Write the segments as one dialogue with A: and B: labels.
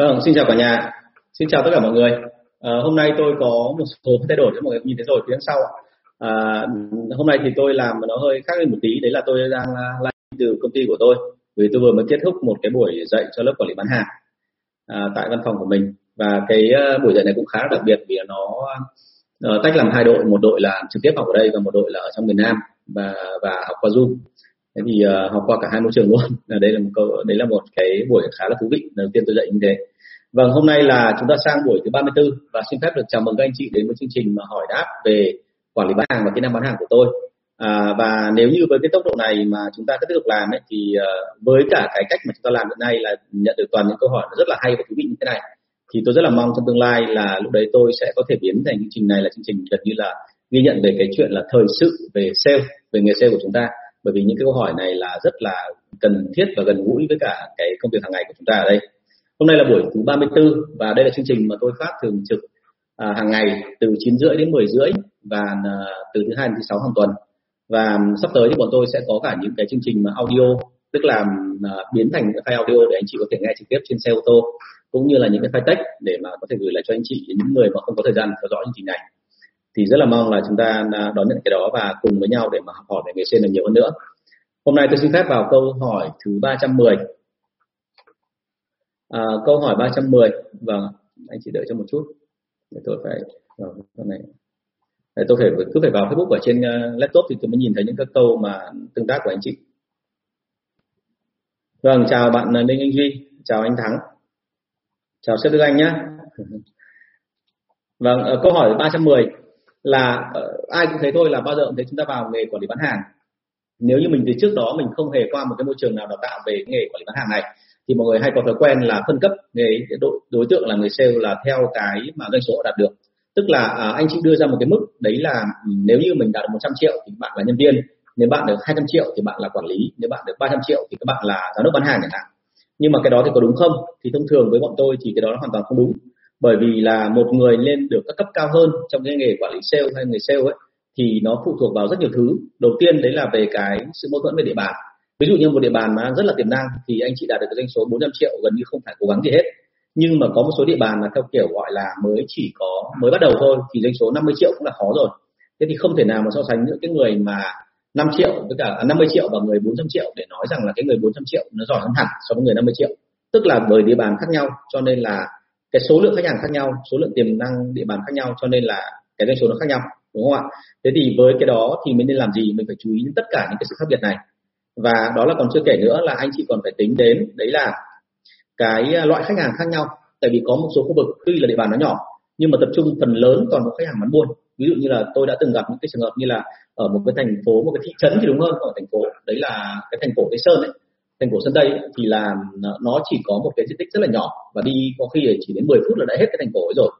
A: Vâng, xin chào cả nhà. Xin chào tất cả mọi người. À, hôm nay tôi có một số thay đổi cho mọi người nhìn thấy rồi phía sau. À, hôm nay thì tôi làm nó hơi khác hơn một tí. Đấy là tôi đang ờ, live từ công ty của tôi. Vì tôi vừa mới kết thúc một cái buổi dạy cho lớp quản lý bán hàng à, tại văn phòng của mình. Và cái buổi dạy này cũng khá là đặc biệt vì nó uh, tách làm hai đội. Một đội là trực tiếp học ở đây và một đội là ở trong miền Nam và và học qua Zoom thế thì uh, học qua cả hai môi trường luôn. Đây là một câu đấy là một cái buổi khá là thú vị. Đầu tiên tôi dạy như thế. Vâng hôm nay là chúng ta sang buổi thứ 34 và xin phép được chào mừng các anh chị đến với chương trình mà hỏi đáp về quản lý bán hàng và kỹ năng bán hàng của tôi. À, và nếu như với cái tốc độ này mà chúng ta tiếp tục làm ấy, thì uh, với cả cái cách mà chúng ta làm hiện nay là nhận được toàn những câu hỏi rất là hay và thú vị như thế này thì tôi rất là mong trong tương lai là lúc đấy tôi sẽ có thể biến thành chương trình này là chương trình gần như là ghi nhận về cái chuyện là thời sự về sale về nghề sale của chúng ta bởi vì những cái câu hỏi này là rất là cần thiết và gần gũi với cả cái công việc hàng ngày của chúng ta ở đây. Hôm nay là buổi thứ 34 và đây là chương trình mà tôi phát thường trực à, hàng ngày từ 9 rưỡi đến 10 rưỡi và à, từ thứ hai đến thứ sáu hàng tuần. Và sắp tới thì bọn tôi sẽ có cả những cái chương trình mà audio tức là à, biến thành cái file audio để anh chị có thể nghe trực tiếp trên xe ô tô cũng như là những cái file text để mà có thể gửi lại cho anh chị những người mà không có thời gian theo dõi chương trình này thì rất là mong là chúng ta à, đón nhận cái đó và cùng với nhau để mà học hỏi về nghề sen được nhiều hơn nữa. Hôm nay tôi xin phép vào câu hỏi thứ 310 à, câu hỏi 310 vâng anh chị đợi cho một chút. Để tôi phải vào cái này. Để tôi phải cứ phải vào Facebook ở trên à, laptop thì tôi mới nhìn thấy những các câu mà tương tác của anh chị. Vâng chào bạn à, Ninh Anh Duy. Chào anh Thắng. Chào sếp Đức Anh nhé vâng câu hỏi 310 là ờ, ai cũng thấy thôi là bao giờ cũng thấy chúng ta vào nghề quản lý bán hàng. Nếu như mình từ trước đó mình không hề qua một cái môi trường nào đào tạo về nghề quản lý bán hàng này thì mọi người hay có thói quen là phân cấp nghề đối, đối tượng là người sale là theo cái mà doanh số đạt được. Tức là à, anh chị đưa ra một cái mức đấy là ừ, nếu như mình đạt được 100 triệu thì bạn là nhân viên nếu bạn được 200 triệu thì bạn là quản lý nếu bạn được 300 triệu thì các bạn là giám đốc bán hàng chẳng hạn. Nhưng mà cái đó thì có đúng không? Thì thông thường với bọn tôi thì cái đó hoàn toàn không đúng bởi vì là một người lên được các cấp cao hơn trong cái nghề quản lý sale hay người sale ấy, thì nó phụ thuộc vào rất nhiều thứ. Đầu tiên đấy là về cái sự mâu thuẫn về địa bàn. Ví dụ như một địa bàn mà rất là tiềm năng thì anh chị đạt được cái doanh số 400 triệu gần như không phải cố gắng gì hết. Nhưng mà có một số địa bàn là theo kiểu gọi là mới chỉ có, mới bắt đầu thôi thì doanh số 50 triệu cũng là khó rồi. Thế thì không thể nào mà so sánh những cái người mà 5 triệu với cả à, 50 triệu và người 400 triệu để nói rằng là cái người 400 triệu nó giỏi hơn hẳn so với người 50 triệu. Tức là bởi địa bàn khác nhau cho nên là cái số lượng khách hàng khác nhau, số lượng tiềm năng địa bàn khác nhau, cho nên là cái doanh số nó khác nhau, đúng không ạ? Thế thì với cái đó thì mình nên làm gì? Mình phải chú ý đến tất cả những cái sự khác biệt này. Và đó là còn chưa kể nữa là anh chị còn phải tính đến đấy là cái à, loại khách hàng khác nhau. Tại vì có một số khu vực, tuy là địa bàn nó nhỏ, nhưng mà tập trung phần lớn toàn bộ khách hàng bán buôn. Ví dụ như là tôi đã từng gặp những cái trường hợp như là ở một cái thành phố, một cái thị trấn thì đúng hơn, ở thành phố. Đấy là cái thành phố tây sơn ấy thành cổ sơn tây ấy, thì là ờ, nó chỉ có một cái diện tích rất là nhỏ và đi có khi chỉ đến 10 phút là đã hết cái thành cổ ấy rồi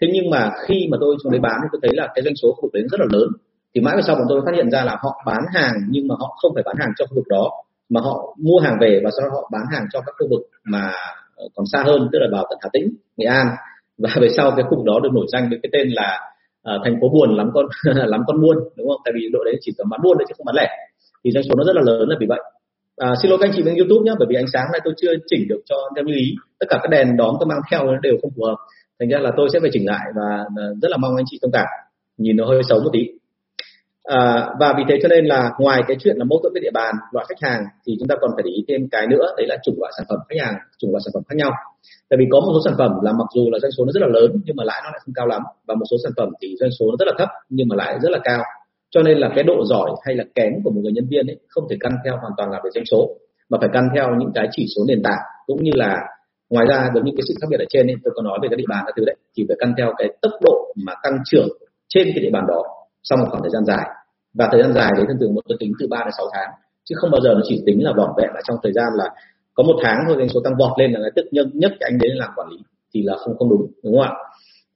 A: thế nhưng mà khi mà tôi xuống đấy bán thì tôi thấy là cái doanh số khu vực đấy rất là lớn thì mãi về sau bọn tôi phát hiện ra là họ bán hàng nhưng mà họ không phải bán hàng cho khu vực đó mà họ mua hàng về và sau đó họ bán hàng cho các khu vực mà ờ, còn xa hơn tức là vào tận Hà Tĩnh, Nghệ An và về sau cái khu vực đó được nổi danh với cái tên là uh, thành phố buồn lắm con lắm con buôn đúng không? Tại vì đội đấy chỉ tầm bán buôn đấy chứ không bán lẻ thì doanh số nó rất là lớn là vì vậy. À, xin lỗi các anh chị bên YouTube nhé bởi vì ánh sáng này tôi chưa chỉnh được cho theo như ý. Tất cả các đèn đóm tôi mang theo đều không phù hợp. Thành ra là tôi sẽ phải chỉnh lại và à, rất là mong anh chị thông cảm. Nhìn nó hơi xấu một tí. À, và vì thế cho nên là ngoài cái chuyện là mâu thuẫn với địa bàn loại khách hàng thì chúng ta còn phải để ý thêm cái nữa đấy là chủng loại sản phẩm khách hàng chủng loại sản phẩm khác nhau. Tại vì có một số sản phẩm là mặc dù là doanh số nó rất là lớn nhưng mà lãi nó lại không cao lắm. Và một số sản phẩm thì doanh số nó rất là thấp nhưng mà lãi rất là cao cho nên là cái độ giỏi hay là kém của một người nhân viên ấy không thể căn theo hoàn toàn là về doanh số mà phải căn theo những cái chỉ số nền tảng cũng như là ngoài ra giống như cái sự khác biệt ở trên ấy, tôi có nói về cái địa bàn các thứ đấy thì phải căn theo cái tốc độ mà tăng trưởng trên cái địa bàn đó sau một khoảng thời gian dài. Và thời gian dài đấy thường thường một tôi tính từ 3 đến 6 tháng chứ không bao giờ nó chỉ tính là vỏn vẹn là trong thời gian là có một tháng thôi doanh số tăng vọt lên là tức nhân nhất cái anh đến làm quản lý thì là không không đúng đúng không ạ?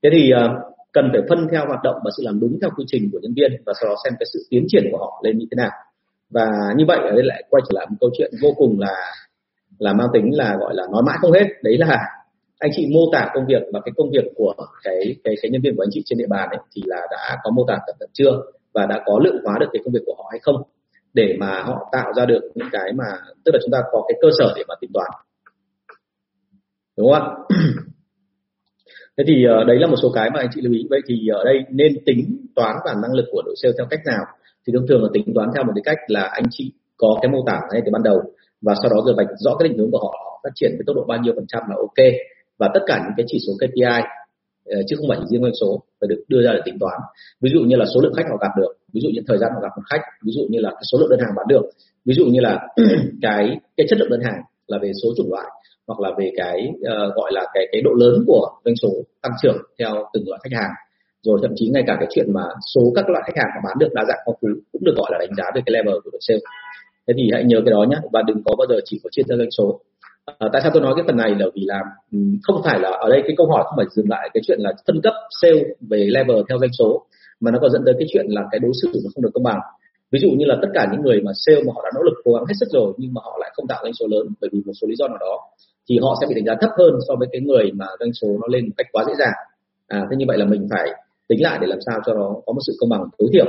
A: Thế thì uh, cần phải phân theo hoạt động và sự làm đúng theo quy trình của nhân viên và sau đó xem cái sự tiến triển của họ lên như thế nào. Và như vậy ở đây lại quay trở lại một câu chuyện vô cùng là là mang tính là gọi là nói mãi không hết. Đấy là anh chị mô tả công việc và cái công việc của cái cái cái nhân viên của anh chị trên địa bàn ấy thì là đã có mô tả cẩn thận chưa và đã có lượng hóa được cái công việc của họ hay không để mà họ tạo ra được những cái mà, tức là chúng ta có cái cơ sở để mà tính toán. Đúng không ạ? thế thì uh, đấy là một số cái mà anh chị lưu ý. Vậy thì ở đây nên tính toán và năng lực của đội sale theo cách nào? Thì thông thường là tính toán theo một cái cách là anh chị có cái mô tả ngay từ ban đầu và sau đó rồi vạch rõ cái định hướng của họ phát triển với tốc độ bao nhiêu phần trăm là ok và tất cả những cái chỉ số KPI ờ, chứ không phải chỉ riêng doanh số phải được đưa ra để tính toán. Ví dụ như là số lượng khách họ gặp được ví dụ như thời gian họ gặp một khách ví dụ như là cái số lượng đơn hàng bán được ví dụ như là cái cái chất lượng đơn hàng là về số chủng loại hoặc là về cái uh, gọi là cái cái độ lớn của doanh số tăng trưởng theo từng loại khách hàng. Rồi thậm chí ngay cả cái chuyện mà số các loại khách hàng mà bán được đa dạng phong phú cũng được gọi là đánh giá về cái level của đội sale. Thế thì hãy nhớ cái đó nhé và đừng có bao giờ chỉ có chia theo doanh số. À, tại sao tôi nói cái phần này? Là vì là không phải là ở đây cái câu hỏi không phải dừng lại cái chuyện là phân cấp sale về level theo doanh số mà nó còn dẫn tới cái chuyện là cái đối xử nó không được công bằng. Ví dụ như là tất cả những người mà sale mà họ đã nỗ lực cố gắng hết sức rồi nhưng mà họ lại không tạo doanh số lớn bởi vì một số lý do nào đó thì họ sẽ bị đánh giá thấp hơn so với cái người mà doanh số nó lên một cách quá dễ dàng. À thế như vậy là mình phải tính lại để làm sao cho nó có một sự công bằng tối thiểu.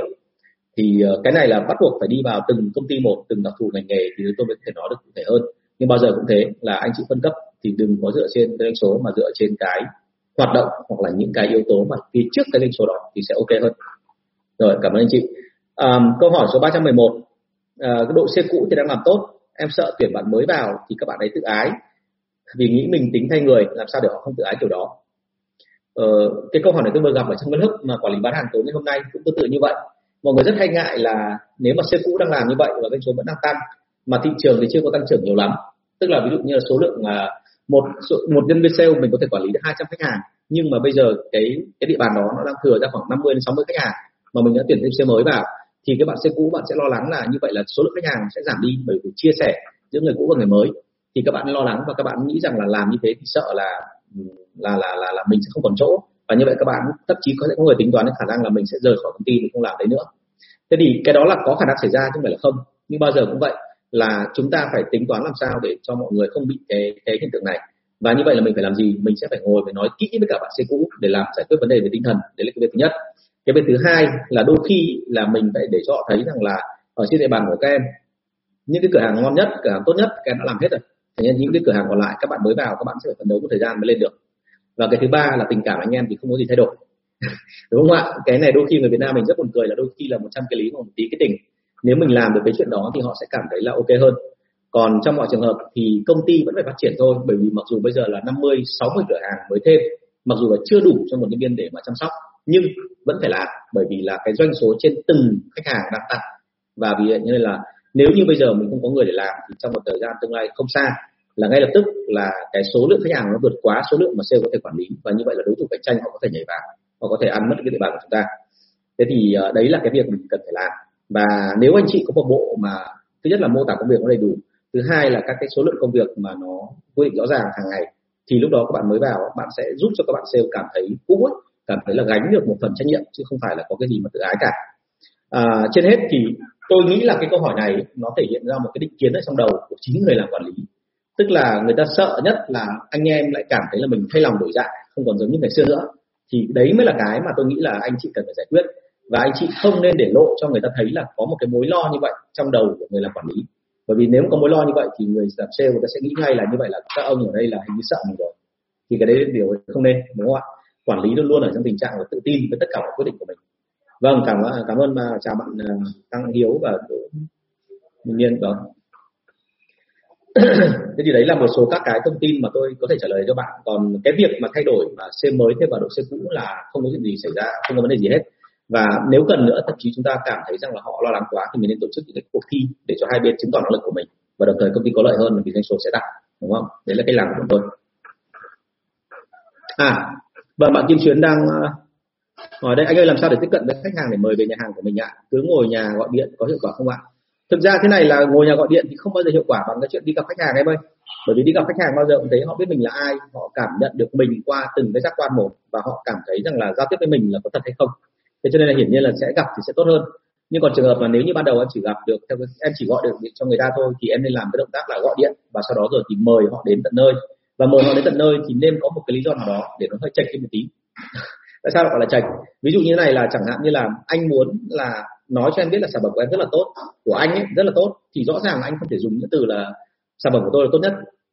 A: Thì ờ, cái này là bắt buộc phải đi vào từng công ty một từng đặc thù ngành nghề thì tôi mới có thể nói được cụ thể hơn. Nhưng bao giờ cũng thế là anh chị phân cấp thì đừng có dựa trên doanh số mà dựa trên cái hoạt động hoặc là những cái yếu tố mà phía trước cái doanh số đó thì sẽ ok hơn. Rồi cảm ơn anh chị. À, câu hỏi số 311 à, cái độ xe cũ thì đang làm tốt. Em sợ tuyển bạn mới vào thì các bạn ấy tự ái vì nghĩ mình tính thay người làm sao để họ không tự ái kiểu đó. Ờ, cái câu hỏi này tôi vừa gặp ở trong lớp mà quản lý bán hàng tối ngày hôm nay cũng tương tự như vậy. Mọi người rất hay ngại là nếu mà xe cũ đang làm như vậy và doanh số vẫn đang tăng mà thị trường thì chưa có tăng trưởng nhiều lắm. Tức là ví dụ như là số lượng là một một nhân viên sale mình có thể quản lý được 200 khách hàng nhưng mà bây giờ cái cái địa bàn đó nó đang thừa ra khoảng 50 đến 60 khách hàng mà mình đã tuyển thêm xe mới vào thì các bạn xe cũ bạn sẽ lo lắng là như vậy là số lượng khách hàng sẽ giảm đi bởi vì chia sẻ giữa người cũ và người mới thì các bạn lo lắng và các bạn nghĩ rằng là làm như thế thì sợ là là là là, là mình sẽ không còn chỗ. Và như vậy các bạn thậm chí có thể có người tính toán đến khả năng là mình sẽ rời khỏi công ty thì không làm đấy nữa. Thế thì cái đó là có khả năng xảy ra chứ không phải là không. Nhưng bao giờ cũng vậy là chúng ta phải tính toán làm sao để cho mọi người không bị cái cái hiện tượng này. Và như vậy là mình phải làm gì? Mình sẽ phải ngồi và nói kỹ với cả bạn xe cũ để làm giải quyết vấn đề về tinh thần. Đấy là cái việc thứ nhất. Cái việc thứ hai là đôi khi là mình phải để cho họ thấy rằng là ở trên địa bàn của các em những cái cửa hàng ngon nhất cửa hàng tốt nhất các em đã làm hết rồi thế nên những cái cửa hàng còn lại, các bạn mới vào, các bạn sẽ phải phấn đấu một thời gian mới lên được. Và cái thứ ba là tình cảm anh em thì không có gì thay đổi. Đúng không ạ? Cái này đôi khi người Việt Nam mình rất buồn cười là đôi khi là một trăm cái lý một tí cái tình. Nếu mình làm được cái chuyện đó thì họ sẽ cảm thấy là ok hơn. Còn trong mọi trường hợp thì công ty vẫn phải phát triển thôi, bởi vì mặc dù bây giờ là 50 60 cửa hàng mới thêm, mặc dù là chưa đủ cho một nhân viên để mà chăm sóc, nhưng vẫn phải làm, bởi vì là cái doanh số trên từng khách hàng đặt tặng và vì vậy nên là nếu như bây giờ mình không có người để làm thì trong một thời gian tương lai không xa là ngay lập tức là cái số lượng khách hàng nó vượt quá số lượng mà sale có thể quản lý. Và như vậy là đối thủ cạnh tranh họ có thể nhảy vào họ có thể ăn mất cái địa bàn của chúng ta. Thế thì ờ, đấy là cái việc mình cần phải làm. Và nếu anh chị có một bộ mà thứ nhất là mô tả công việc nó đầy đủ thứ hai là các cái số lượng công việc mà nó quy định rõ ràng hàng ngày thì lúc đó các bạn mới vào bạn sẽ giúp cho các bạn sale cảm thấy cũ cảm thấy là gánh được một phần trách nhiệm chứ không phải là có cái gì mà tự ái cả. À, trên hết thì tôi nghĩ là cái câu hỏi này nó thể hiện ra một cái định kiến ở trong đầu của chính người làm quản lý. Tức là người ta sợ nhất là anh em lại cảm thấy là mình thay lòng đổi dạ không còn giống như ngày xưa nữa. Thì đấy mới là cái mà tôi nghĩ là anh chị cần phải giải quyết. Và anh chị không nên để lộ cho người ta thấy là có một cái mối lo như vậy trong đầu của người làm quản lý. Bởi vì nếu có mối lo như vậy thì người làm sale người ta sẽ nghĩ ngay là như vậy là các ông ở đây là hình như sợ mình rồi. Thì cái đấy là điều không nên, đúng không ạ? Quản lý luôn luôn ở trong tình trạng là tự tin với tất cả mọi quyết định của mình vâng cảm cảm ơn chào bạn à, tăng hiếu và minh nhiên. Đó vâng. thế thì đấy là một số các cái thông tin mà tôi có thể trả lời cho bạn. Còn cái việc mà thay đổi mà xe mới thêm vào đội xe cũ là không có chuyện gì xảy ra, không có vấn đề gì hết. Và nếu cần nữa, thậm chí chúng ta cảm thấy rằng là họ lo lắng quá thì mình nên tổ chức những cái cuộc thi để cho hai bên chứng tỏ năng lực của mình và đồng thời công ty có lợi hơn vì doanh số sẽ tăng, đúng không? Đấy là cái làm của chúng tôi. À và bạn Kim Xuyến đang à, hỏi đây, anh ơi, làm sao để tiếp cận với khách hàng để mời về nhà hàng của mình ạ? Cứ ngồi nhà gọi điện có hiệu quả không ạ? Thực ra thế này là ngồi nhà gọi điện thì không bao giờ hiệu quả bằng cái chuyện đi gặp khách hàng em ơi. Bởi vì đi gặp khách hàng bao giờ cũng thấy họ biết mình là ai, họ cảm nhận được mình qua từng cái giác quan một và họ cảm thấy rằng là giao tiếp với mình là có thật hay không. Thế cho nên là hiển nhiên là sẽ gặp thì sẽ tốt hơn. Nhưng còn trường hợp mà nếu như ban đầu em chỉ gặp được, theo em chỉ gọi được cho người ta thôi thì em nên làm cái động tác là gọi điện và sau đó rồi thì mời họ đến tận nơi. Và mời họ đến tận nơi thì nên có một cái lý do nào đó để nó hơi chệch đi một tí tại sao gọi là chạch? Ví dụ như này là chẳng hạn như là anh muốn là nói cho em biết là sản phẩm của em rất là tốt, của anh ấy rất là tốt, thì rõ ràng anh không thể dùng những từ là sản phẩm của tôi là tốt nhất.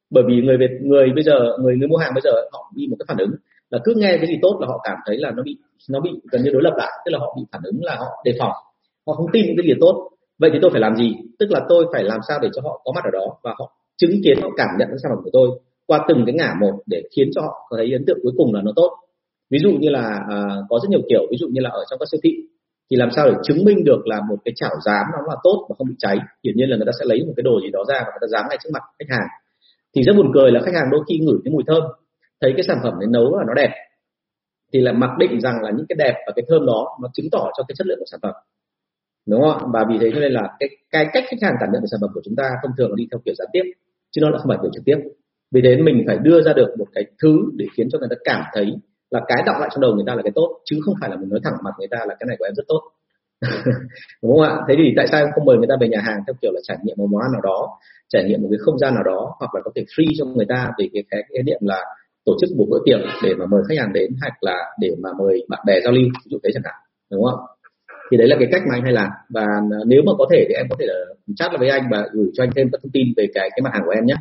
A: Bởi vì người Việt, người bây giờ, người người mua hàng bây giờ họ bị một cái phản ứng là cứ nghe cái gì tốt là họ cảm thấy là nó bị nó bị gần như đối lập lại, tức là họ bị phản ứng là họ đề phòng, họ không tin những cái gì tốt. Vậy thì tôi phải làm gì? Tức là tôi phải làm sao để cho họ có mặt ở đó và họ chứng kiến, họ cảm nhận cái sản phẩm của tôi qua từng cái ngả một để khiến cho họ có thấy ấn tượng cuối cùng là nó tốt ví dụ như là à, có rất nhiều kiểu ví dụ như là ở trong các siêu thị thì làm sao để chứng minh được là một cái chảo dám nó là tốt và không bị cháy? Hiển nhiên là người ta sẽ lấy một cái đồ gì đó ra và người ta dám ngay trước mặt khách hàng. Thì rất buồn cười là khách hàng đôi khi ngửi cái mùi thơm thấy cái sản phẩm đấy nấu và nó đẹp thì là mặc định rằng là những cái đẹp và cái thơm đó nó chứng tỏ cho cái chất lượng của sản phẩm. Đúng không và vì thế cho nên là cái cái cách khách hàng cảm nhận về sản phẩm của chúng ta thông thường đi theo kiểu gián tiếp chứ nó là không phải kiểu trực tiếp. Vì thế mình phải đưa ra được một cái thứ để khiến cho người ta cảm thấy là cái đọc lại trong đầu người ta là cái tốt, chứ không phải là mình nói thẳng mặt người ta là cái này của em rất tốt. Đúng không ạ? Thế thì tại sao không mời người ta về nhà hàng theo kiểu là trải nghiệm một món ăn nào đó, trải nghiệm một cái không gian nào đó, hoặc là có thể free cho người ta về cái cái khái niệm là tổ chức một bữa tiệc để mà mời khách hàng đến, hoặc là để mà mời bạn bè giao lưu, ví dụ thế chẳng hạn, đúng không thì đấy là cái cách mà anh hay làm. Và nếu mà có thể thì em có thể là chat với anh và gửi cho anh thêm các thông tin về cái cái mặt hàng của em nhé.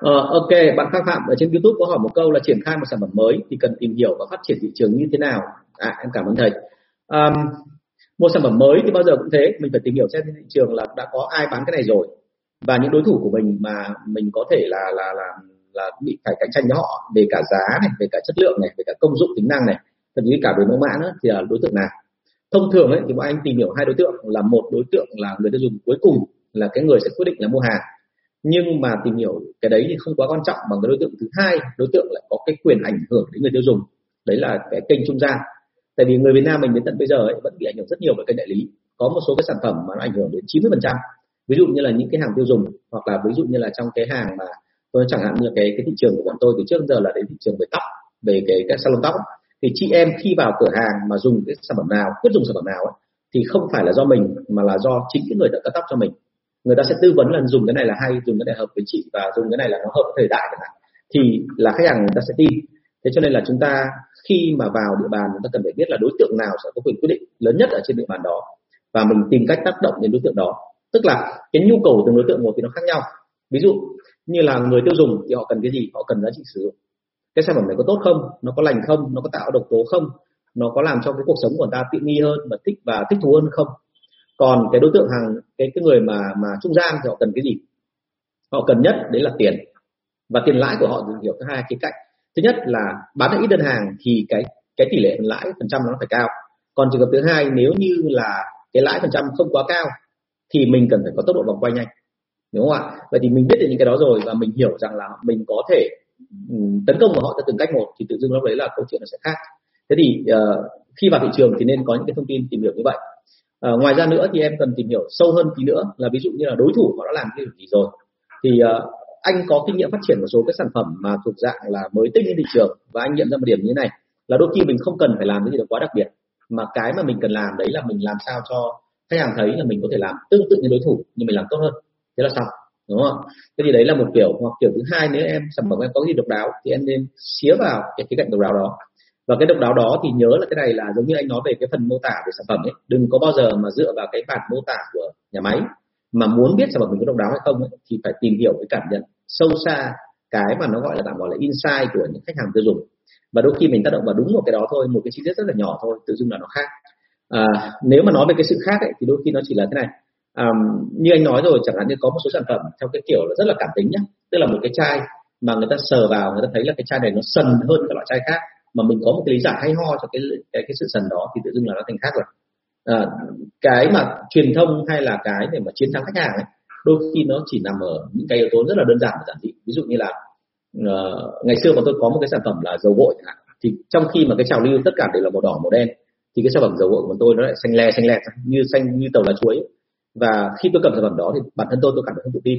A: Uh, ok, bạn Khang Phạm ở trên YouTube có hỏi một câu là triển khai một sản phẩm mới thì cần tìm hiểu và phát triển thị trường như thế nào? À, em cảm ơn thầy. Um, một sản phẩm mới thì bao giờ cũng thế, mình phải tìm hiểu xem thị trường là đã có ai bán cái này rồi và những đối thủ của mình mà mình có thể là là là là bị phải cạnh tranh với họ về cả giá này, về cả chất lượng này, về cả công dụng tính năng này, thậm chí cả về mẫu mã nữa thì là đối tượng nào? Thông thường ấy thì bọn anh tìm hiểu hai đối tượng là một đối tượng là người tiêu dùng cuối cùng là cái người sẽ quyết định là mua hàng nhưng mà tìm hiểu cái đấy thì không quá quan trọng bằng cái đối tượng thứ hai đối tượng lại có cái quyền ảnh hưởng đến người tiêu dùng. Đấy là cái kênh trung gian. Tại vì người Việt Nam mình đến tận bây giờ ấy, vẫn bị ảnh hưởng rất nhiều bởi kênh đại lý. Có một số cái sản phẩm mà nó ảnh hưởng đến 90 phần trăm. Ví dụ như là những cái hàng tiêu dùng hoặc là ví dụ như là trong cái hàng mà tôi chẳng hạn như cái cái thị trường của bọn tôi từ trước đến giờ là đến thị trường về tóc về cái cái salon tóc thì chị em khi vào cửa hàng mà dùng cái sản phẩm nào quyết dùng sản phẩm nào ấy, thì không phải là do mình mà là do chính cái người đã cắt tóc cho mình người ta sẽ tư vấn là dùng cái này là hay, dùng cái này hợp với chị và dùng cái này là nó hợp với thời đại chẳng hạn. Thì là khách hàng người ta sẽ tin. Thế cho nên là chúng ta khi mà vào địa bàn, chúng ta cần phải biết là đối tượng nào sẽ có quyền quyết định lớn nhất ở trên địa bàn đó. Và mình tìm cách tác động đến đối tượng đó. Tức là cái nhu cầu của từng đối tượng một thì nó khác nhau. Ví dụ như là người tiêu dùng thì họ cần cái gì? Họ cần giá trị sử dụng. Cái sản phẩm này có tốt không? Nó có lành không? Nó có tạo độc tố không? Nó có làm cho cái cuộc sống của người ta tiện nghi hơn và thích và thích thú hơn không? Còn cái đối tượng hàng cái cái người mà mà trung gian thì họ cần cái gì? Họ cần nhất đấy là tiền. Và tiền lãi của họ hiểu hai khía cạnh. Thứ nhất là bán được ít đơn hàng thì cái cái tỷ lệ lãi phần trăm nó phải cao. Còn trường hợp thứ hai nếu như là cái lãi phần trăm không quá cao thì mình cần phải có tốc độ vòng quay nhanh. Đúng không ạ? Vậy thì mình biết được những cái đó rồi và mình hiểu rằng là mình có thể ừ, tấn công vào họ theo từng cách một thì tự dưng lúc đấy là câu chuyện nó sẽ khác. Thế thì uh, khi vào thị trường thì nên có những cái thông tin tìm hiểu như vậy à, ngoài ra nữa thì em cần tìm hiểu sâu hơn tí nữa là ví dụ như là đối thủ họ đã làm cái gì rồi. Thì uh, anh có kinh nghiệm phát triển một số cái sản phẩm mà thuộc dạng là mới tinh trên thị trường và anh nhận ra một điểm như thế này là đôi khi mình không cần phải làm cái gì đó quá đặc biệt mà cái mà mình cần làm đấy là mình làm sao cho khách hàng thấy là mình có thể làm tương tự như đối thủ nhưng mình làm tốt hơn. Thế là xong đúng không thế thì đấy là một kiểu. Hoặc kiểu thứ hai nếu em sản phẩm em có gì độc đáo thì em nên xía vào cái khía cạnh độc đáo đó và cái độc đáo đó thì nhớ là cái này là giống như anh nói về cái phần mô tả về sản phẩm ấy. Đừng có bao giờ mà dựa vào cái bản mô tả của nhà máy mà muốn biết sản phẩm mình có độc đáo hay không ấy, thì phải tìm hiểu cái cảm nhận sâu xa cái mà nó gọi là tạm gọi là insight của những khách hàng tiêu dùng. Và đôi khi mình tác động vào đúng một cái đó thôi một cái chi tiết rất là nhỏ thôi tự dưng là nó khác. À, nếu mà nói về cái sự khác ấy, thì đôi khi nó chỉ là thế này. À, như anh nói rồi chẳng hạn như có một số sản phẩm theo cái kiểu là rất là cảm tính nhá. Tức là một cái chai mà người ta sờ vào người ta thấy là cái chai này nó sần hơn các loại chai khác mà mình có một cái lý giải hay ho cho cái cái cái sự sần đó thì tự dưng là nó thành khác rồi. À, cái mà truyền thông hay là cái để mà chiến thắng khách hàng ấy, đôi khi nó chỉ nằm ở những cái yếu tố rất là đơn giản và giản dị. Ví dụ như là uh, ngày xưa mà tôi có một cái sản phẩm là dầu gội thì trong khi mà cái trào lưu tất cả đều là màu đỏ màu đen thì cái sản phẩm dầu gội của tôi nó lại xanh le xanh lẹt như xanh như tàu lá chuối. Và khi tôi cầm sản phẩm đó thì bản thân tôi tôi cảm thấy không tự tin.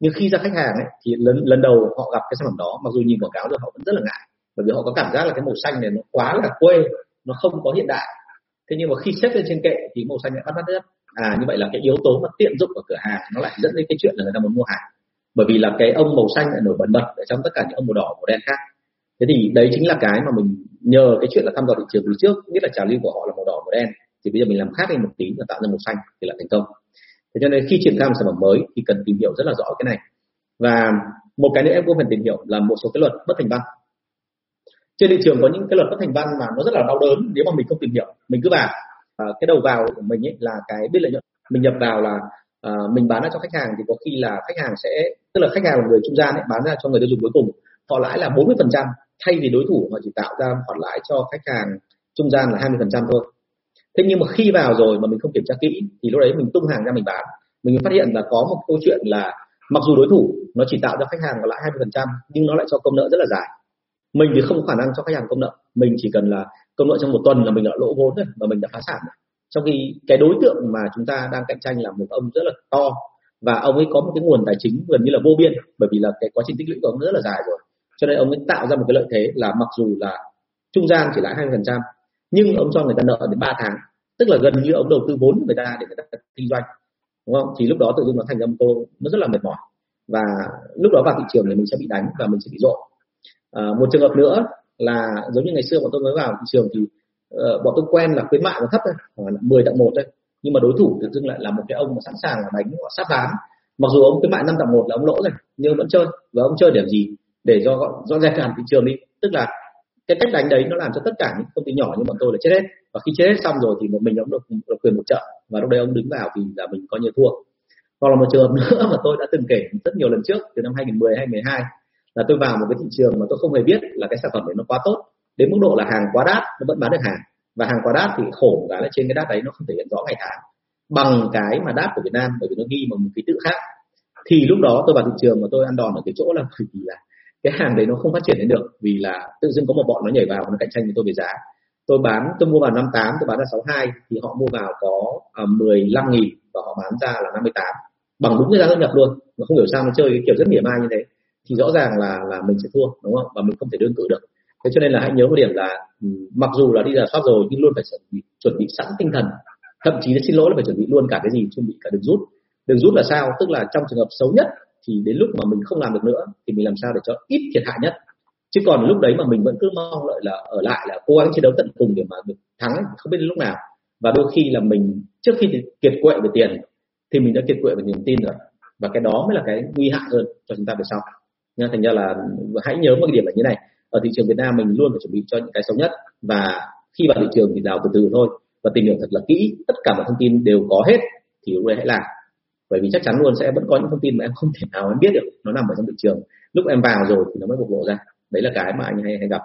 A: Nhưng khi ra khách hàng ấy, thì lần lần đầu họ gặp cái sản phẩm đó mặc dù nhìn quảng cáo rồi họ vẫn rất là ngại bởi vì họ có cảm giác là cái màu xanh này nó quá là quê, nó không có hiện đại. Thế nhưng mà khi xếp lên trên kệ thì màu xanh lại bắt mắt nhất à như vậy là cái yếu tố mà tiện dụng ở cửa hàng nó lại dẫn đến cái chuyện là người ta muốn mua hàng. Bởi vì là cái ông màu xanh lại nổi bật bật ở trong tất cả những ông màu đỏ, màu đen khác. Thế thì đấy chính là cái mà mình nhờ cái chuyện là thăm dò thị trường từ trước biết là trào lưu của họ là màu đỏ, màu đen. Thì bây giờ mình làm khác đi một tí và tạo ra màu xanh thì là thành công. Thế cho nên khi triển khai một sản phẩm mới thì cần tìm hiểu rất là rõ cái này. Và một cái nữa em cũng phải tìm hiểu là một số cái luật bất thành văn trên thị trường có những cái luật bất thành văn mà nó rất là đau đớn nếu mà mình không tìm hiểu mình cứ vào. À, cái đầu vào của mình ấy là cái biết lợi nhuận. Mình nhập vào là à, mình bán ra cho khách hàng thì có khi là khách hàng sẽ tức là khách hàng là người trung gian ấy, bán ra cho người tiêu dùng cuối cùng. Họ lãi là 40 phần trăm thay vì đối thủ họ chỉ tạo ra khoản lãi cho khách hàng trung gian là 20 phần trăm thôi. Thế nhưng mà khi vào rồi mà mình không kiểm tra kỹ thì lúc đấy mình tung hàng ra mình bán. Mình phát hiện là có một câu chuyện là mặc dù đối thủ nó chỉ tạo cho khách hàng lãi 20 phần trăm nhưng nó lại cho công nợ rất là dài mình thì không có khả năng cho khách hàng công nợ. Mình chỉ cần là công nợ trong một tuần là mình đã lỗ vốn rồi và mình đã phá sản rồi. Trong khi cái đối tượng mà chúng ta đang cạnh tranh là một ông rất là to và ông ấy có một cái nguồn tài chính gần như là vô biên, bởi vì là cái quá trình tích lũy của ông rất là dài rồi. Cho nên ông ấy tạo ra một cái lợi thế là mặc dù là trung gian chỉ lãi hai phần trăm, nhưng ông cho người ta nợ đến 3 tháng, tức là gần như ông đầu tư vốn người ta để người ta kinh doanh, đúng không? Thì lúc đó tự dưng nó thành âm cô nó rất là mệt mỏi. Và lúc đó vào thị trường thì mình sẽ bị đánh và mình sẽ bị dội à, một trường hợp nữa là giống như ngày xưa bọn tôi mới vào thị trường thì uh, bọn tôi quen là khuyến mại nó thấp thôi khoảng 10 tặng một thôi. Nhưng mà đối thủ tự dưng lại là một cái ông mà sẵn sàng là đánh họ sát bán mặc dù ông khuyến mại năm tặng một là ông lỗ rồi nhưng vẫn chơi và ông chơi để gì để do dọn dẹp hẳn thị trường đi. Tức là cái cách đánh đấy nó làm cho tất cả những công ty nhỏ như bọn tôi là chết hết. Và khi chết hết xong rồi thì một mình ông được, được quyền một trận. và lúc đấy ông đứng vào thì là mình coi như thua. Còn là một trường hợp nữa mà tôi đã từng kể rất nhiều lần trước từ năm 2010 hay 12 là tôi vào một cái thị trường mà tôi không hề biết là cái sản phẩm đấy nó quá tốt đến mức độ là hàng quá đắt nó vẫn bán được hàng. Và hàng quá đắt thì khổ cái là trên cái đắt đấy nó không thể hiện rõ ngày tháng. Bằng cái mà đắt của Việt Nam bởi vì nó ghi bằng một ký tự khác. Thì lúc đó tôi vào thị trường mà tôi ăn đòn ở cái chỗ là bởi vì là cái hàng đấy nó không phát triển đến được vì là tự dưng có một bọn nó nhảy vào nó cạnh tranh với tôi về giá. Tôi bán tôi mua vào 58 tôi bán ra 62 thì họ mua vào có à, uh, 15 nghìn và họ bán ra là 58 bằng đúng cái giá tôi nhập luôn. Mà không hiểu sao nó chơi cái kiểu rất mỉa mai như thế thì rõ ràng là là mình sẽ thua đúng không? Và mình không thể đơn cử được. Thế cho nên là hãy nhớ một điểm là ừ, mặc dù là đi giả soát rồi nhưng luôn phải chuẩn bị, chuẩn bị sẵn tinh thần. Thậm chí là xin lỗi là phải chuẩn bị luôn cả cái gì chuẩn bị cả đường rút. Đường rút là sao? Tức là trong trường hợp xấu nhất thì đến lúc mà mình không làm được nữa thì mình làm sao để cho ít thiệt hại nhất. Chứ còn lúc đấy mà mình vẫn cứ mong lợi là ở lại là cố gắng chiến đấu tận cùng để mà được thắng không biết đến lúc nào. Và đôi khi là mình trước khi kiệt quệ về tiền thì mình đã kiệt quệ về niềm tin rồi. Và cái đó mới là cái nguy hại hơn cho chúng ta về sau nên thành ra là hãy nhớ một cái điểm là như này ở thị trường Việt Nam mình luôn phải chuẩn bị cho những cái xấu nhất. Và khi vào thị trường thì đào từ từ thôi và tìm hiểu thật là kỹ tất cả mọi thông tin đều có hết thì lúc đấy hãy làm. Bởi vì chắc chắn luôn sẽ vẫn có những thông tin mà em không thể nào em biết được nó nằm ở trong thị trường. Lúc em vào rồi thì nó mới bộc lộ ra. Đấy là cái mà anh hay hay gặp.